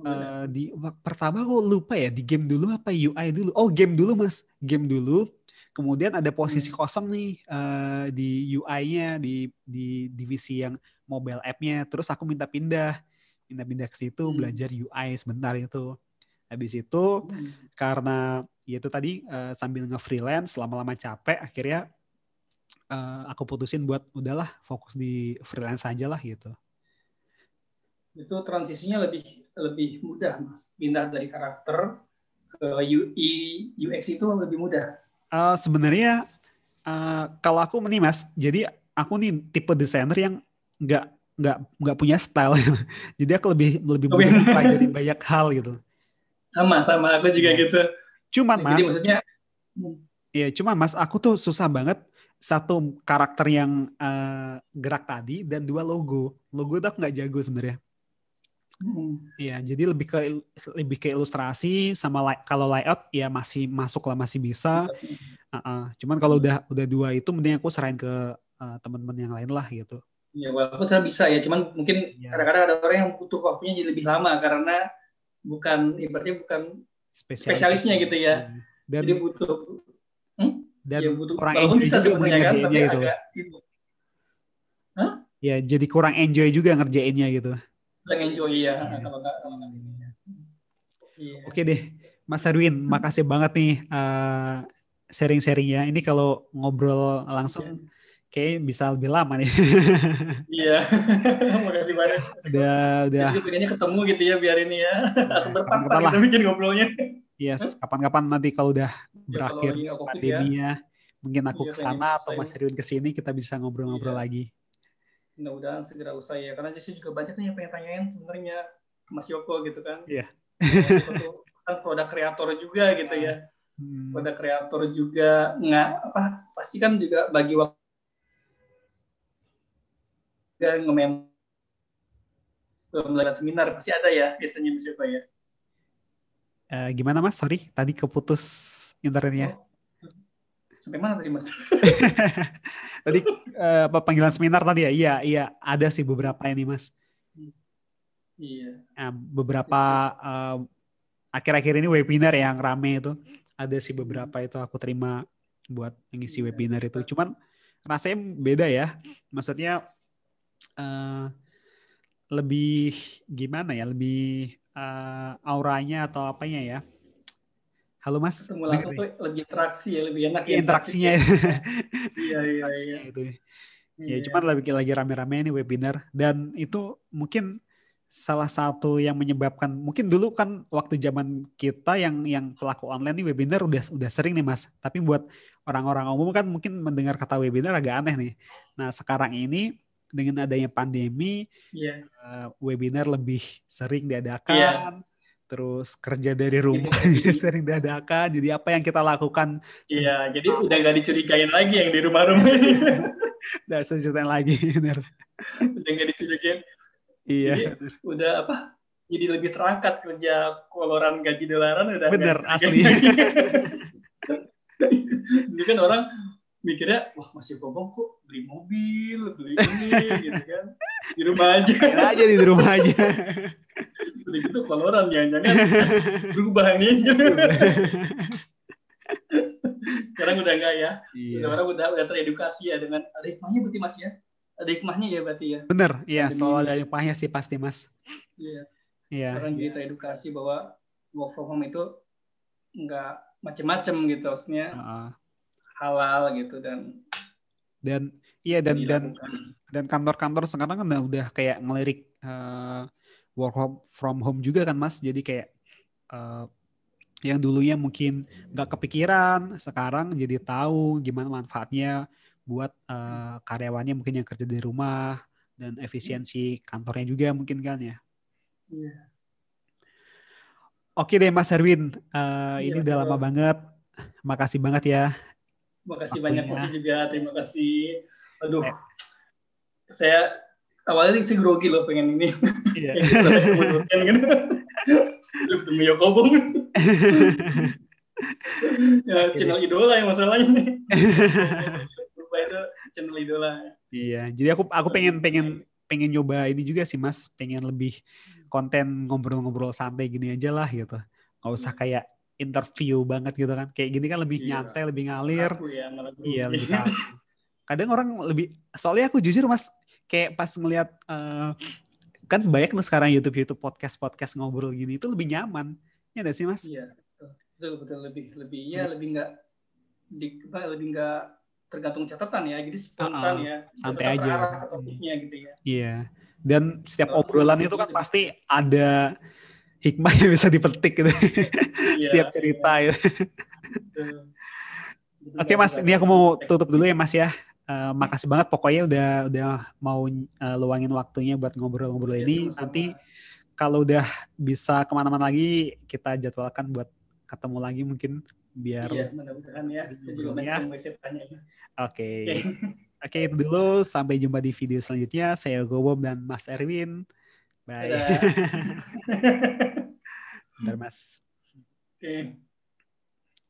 [SPEAKER 1] uh, di pertama aku lupa ya di game dulu apa UI dulu. Oh game dulu mas, game dulu. Kemudian ada posisi
[SPEAKER 2] Hmm.
[SPEAKER 1] kosong nih uh, di UI-nya di di divisi yang mobile app-nya. Terus aku minta pindah, minta pindah ke situ
[SPEAKER 2] Hmm.
[SPEAKER 1] belajar UI sebentar itu. Habis itu
[SPEAKER 2] Hmm.
[SPEAKER 1] karena ya itu tadi uh, sambil nge-freelance lama-lama capek akhirnya uh, aku putusin buat udahlah fokus di freelance aja lah gitu.
[SPEAKER 2] itu transisinya lebih lebih mudah mas pindah dari karakter ke UI UX itu lebih mudah
[SPEAKER 1] Uh, sebenarnya uh, kalau aku nih mas, jadi aku nih tipe desainer yang nggak nggak nggak punya style, [laughs] jadi aku lebih lebih
[SPEAKER 2] Oke.
[SPEAKER 1] mudah mempelajari banyak hal gitu.
[SPEAKER 2] sama sama aku juga
[SPEAKER 1] Iya.
[SPEAKER 2] gitu
[SPEAKER 1] Cuman
[SPEAKER 2] jadi
[SPEAKER 1] mas,
[SPEAKER 2] maksudnya
[SPEAKER 1] ya cuman mas, aku tuh susah banget satu karakter yang uh, gerak tadi dan dua logo. Logo tuh aku nggak jago sebenarnya.
[SPEAKER 2] Hmm,
[SPEAKER 1] Iya, jadi lebih ke lebih ke ilustrasi sama lay- kalau layout ya masih masuk lah masih bisa. Uh-uh. Cuman kalau udah udah dua itu mending aku serahin ke uh, teman-teman yang lain lah gitu.
[SPEAKER 2] ya walaupun saya bisa ya cuman mungkin
[SPEAKER 1] Iya.
[SPEAKER 2] kadang-kadang ada orang yang butuh waktunya jadi lebih lama karena bukan ibaratnya bukan
[SPEAKER 1] Spesialis.
[SPEAKER 2] Spesialisnya gitu ya.
[SPEAKER 1] Dan
[SPEAKER 2] jadi butuh
[SPEAKER 1] dan
[SPEAKER 2] ya butuh
[SPEAKER 1] kurang
[SPEAKER 2] walaupun bisa sebenarnya kan tapi
[SPEAKER 1] gitu.
[SPEAKER 2] agak itu
[SPEAKER 1] Ya jadi kurang enjoy juga ngerjainnya gitu.
[SPEAKER 2] Kurang enjoy ya
[SPEAKER 1] Iya. [laughs]
[SPEAKER 2] kalau nggak kalau nggak ini ya. Iya.
[SPEAKER 1] Oke deh, Mas Erwin, makasih banget nih uh, sharing-sharingnya. Ini kalau ngobrol langsung kayak bisa lebih lama nih.
[SPEAKER 2] Iya. [laughs] Makasih banyak. [laughs]
[SPEAKER 1] udah udah
[SPEAKER 2] Jadi pengennya ketemu gitu ya biar ini ya. Atau berpatah
[SPEAKER 1] kapan-kapan lah.
[SPEAKER 2] kita bikin ngobrolnya.
[SPEAKER 1] Yes, kapan-kapan nanti kalau udah
[SPEAKER 2] Ya,
[SPEAKER 1] berakhir
[SPEAKER 2] kalau COVID ya.
[SPEAKER 1] pandeminya, mungkin aku
[SPEAKER 2] Iya,
[SPEAKER 1] ke sana atau. Mas Erwin ke sini kita bisa ngobrol-ngobrol
[SPEAKER 2] Iya.
[SPEAKER 1] lagi.
[SPEAKER 2] Mudah-mudahan segera usai ya. Karena Jesse juga banyak nih yang pengen tanyain sebenarnya Mas Yoko gitu kan.
[SPEAKER 1] Iya.
[SPEAKER 2] Tuh kan produk kreator juga gitu ya.
[SPEAKER 1] Hmm,
[SPEAKER 2] Produk kreator juga nggak apa pasti kan juga bagi waktu dan ngemem belajar seminar pasti ada ya biasanya Mas Yoko ya.
[SPEAKER 1] eh, gimana Mas? Sorry, tadi keputus internetnya.
[SPEAKER 2] Oh. Sampai mana tadi Mas? [laughs]
[SPEAKER 1] tadi eh, apa panggilan seminar tadi ya? Iya, iya, ada sih beberapa ini Mas.
[SPEAKER 2] Iya.
[SPEAKER 1] Nah, beberapa eh, akhir-akhir ini webinar yang rame itu ada sih beberapa itu aku terima buat mengisi
[SPEAKER 2] Iya.
[SPEAKER 1] webinar itu. Cuman rasanya beda ya. Maksudnya eh, lebih gimana ya? Lebih eh, auranya atau apanya ya? Halo Mas.
[SPEAKER 2] Ketemu langsung tuh lebih interaksi ya, lebih enak ya.
[SPEAKER 1] interaksinya. [laughs]
[SPEAKER 2] Iya, iya, iya.
[SPEAKER 1] Itu. Ya,
[SPEAKER 2] Iya.
[SPEAKER 1] cuman lagi lagi rame-rame ini webinar dan itu mungkin salah satu yang menyebabkan mungkin dulu kan waktu zaman kita yang yang pelaku online nih webinar udah udah sering nih Mas. Tapi buat orang-orang umum kan mungkin mendengar kata webinar agak aneh nih. Nah, sekarang ini dengan adanya pandemi
[SPEAKER 2] Iya.
[SPEAKER 1] eh, webinar lebih sering diadakan.
[SPEAKER 2] Iya.
[SPEAKER 1] Terus kerja dari rumah
[SPEAKER 2] Jadi- [laughs]
[SPEAKER 1] sering diadakan. Jadi apa yang kita lakukan
[SPEAKER 2] Iya, jadi udah gak dicurigain lagi yang di rumah-rumah ini. [laughs]
[SPEAKER 1] Udah ceritain lagi bener.
[SPEAKER 2] udah gak dicurigain.
[SPEAKER 1] Iya.
[SPEAKER 2] Jadi, udah apa? jadi lebih terangkat kerja koloran gaji dolaran udah
[SPEAKER 1] bener asli [laughs]
[SPEAKER 2] ini kan orang mikirnya wah masih bobong kok beli mobil beli ini gitu kan. Di rumah aja.
[SPEAKER 1] Enak aja di rumah aja.
[SPEAKER 2] Udah gitu koloran jangan-jangan berubah nih sekarang udah enggak ya.
[SPEAKER 1] Iya.
[SPEAKER 2] udah orang udah udah teredukasi ya dengan ada hikmahnya berarti mas ya? Ada hikmahnya ya berarti ya?
[SPEAKER 1] Bener iya selalu ada hikmahnya sih pasti mas.
[SPEAKER 2] Iya.
[SPEAKER 1] Iya.
[SPEAKER 2] Orang jadi teredukasi bahwa work from home itu enggak macem-macem gitu maksudnya.
[SPEAKER 1] Heeh.
[SPEAKER 2] Halal gitu dan
[SPEAKER 1] dan iya dan dan
[SPEAKER 2] dilakukan.
[SPEAKER 1] dan kantor-kantor sekarang kan udah, kayak ngelirik eh, work home from home juga kan mas? Jadi kayak eh, yang dulunya mungkin nggak kepikiran sekarang jadi tahu gimana manfaatnya buat eh, karyawannya mungkin yang kerja di rumah dan efisiensi kantornya juga mungkin kan ya?
[SPEAKER 2] Iya.
[SPEAKER 1] oke deh mas Erwin. Eh,
[SPEAKER 2] Iya,
[SPEAKER 1] ini udah lama banget. Makasih banget ya
[SPEAKER 2] Makasih
[SPEAKER 1] Waktunya.
[SPEAKER 2] banyak Mas juga, terima kasih. Aduh, saya awalnya sih grogi loh pengen ini.
[SPEAKER 1] Iya. [laughs]
[SPEAKER 2] Gitu, ketemu kan. Ketemu Yokobong. [laughs] ya, channel idola yang masalahnya nih. Lupa itu channel idola.
[SPEAKER 1] Iya, jadi aku aku pengen pengen pengen nyoba ini juga sih Mas, pengen lebih konten ngobrol-ngobrol santai gini aja lah gitu. Nggak usah kayak interview banget gitu kan. Kayak gini kan lebih
[SPEAKER 2] Iya.
[SPEAKER 1] nyantai, lebih ngalir.
[SPEAKER 2] Aku ya.
[SPEAKER 1] Iya, lebih kaku. [laughs] Kadang orang lebih soalnya aku jujur Mas, kayak pas ngelihat eh, kan banyak nih sekarang YouTube YouTube podcast podcast ngobrol gini itu lebih nyaman. Ya nggak sih Mas?
[SPEAKER 2] Iya, betul. betul lebih lebih ya lebih nggak di apa, lebih nggak tergantung catatan ya, jadi spontan
[SPEAKER 1] Uh-uh,
[SPEAKER 2] ya.
[SPEAKER 1] santai aja.
[SPEAKER 2] terarah topiknya gitu ya.
[SPEAKER 1] Iya. Dan setiap obrolan itu kan pasti ada hikmah yang bisa dipetik gitu.
[SPEAKER 2] Iya,
[SPEAKER 1] Setiap cerita ya.
[SPEAKER 2] Jadi
[SPEAKER 1] Oke
[SPEAKER 2] nggak
[SPEAKER 1] Mas, ini aku mau tutup dulu ya Mas ya. Eh, makasih banget pokoknya udah udah mau eh, luangin waktunya buat ngobrol-ngobrol
[SPEAKER 2] Ya,
[SPEAKER 1] ini.
[SPEAKER 2] sama-sama.
[SPEAKER 1] Nanti kalau udah bisa ke mana-mana lagi kita jadwalkan buat ketemu lagi mungkin biar.
[SPEAKER 2] Iya, mudah-mudahan ya.
[SPEAKER 1] Ya.
[SPEAKER 2] Oke.
[SPEAKER 1] Oke itu dulu. Sampai jumpa di video selanjutnya. Saya Gobom dan Mas Erwin. Bye.
[SPEAKER 2] Dadah. [laughs]
[SPEAKER 1] Bentar Mas.
[SPEAKER 2] Oke.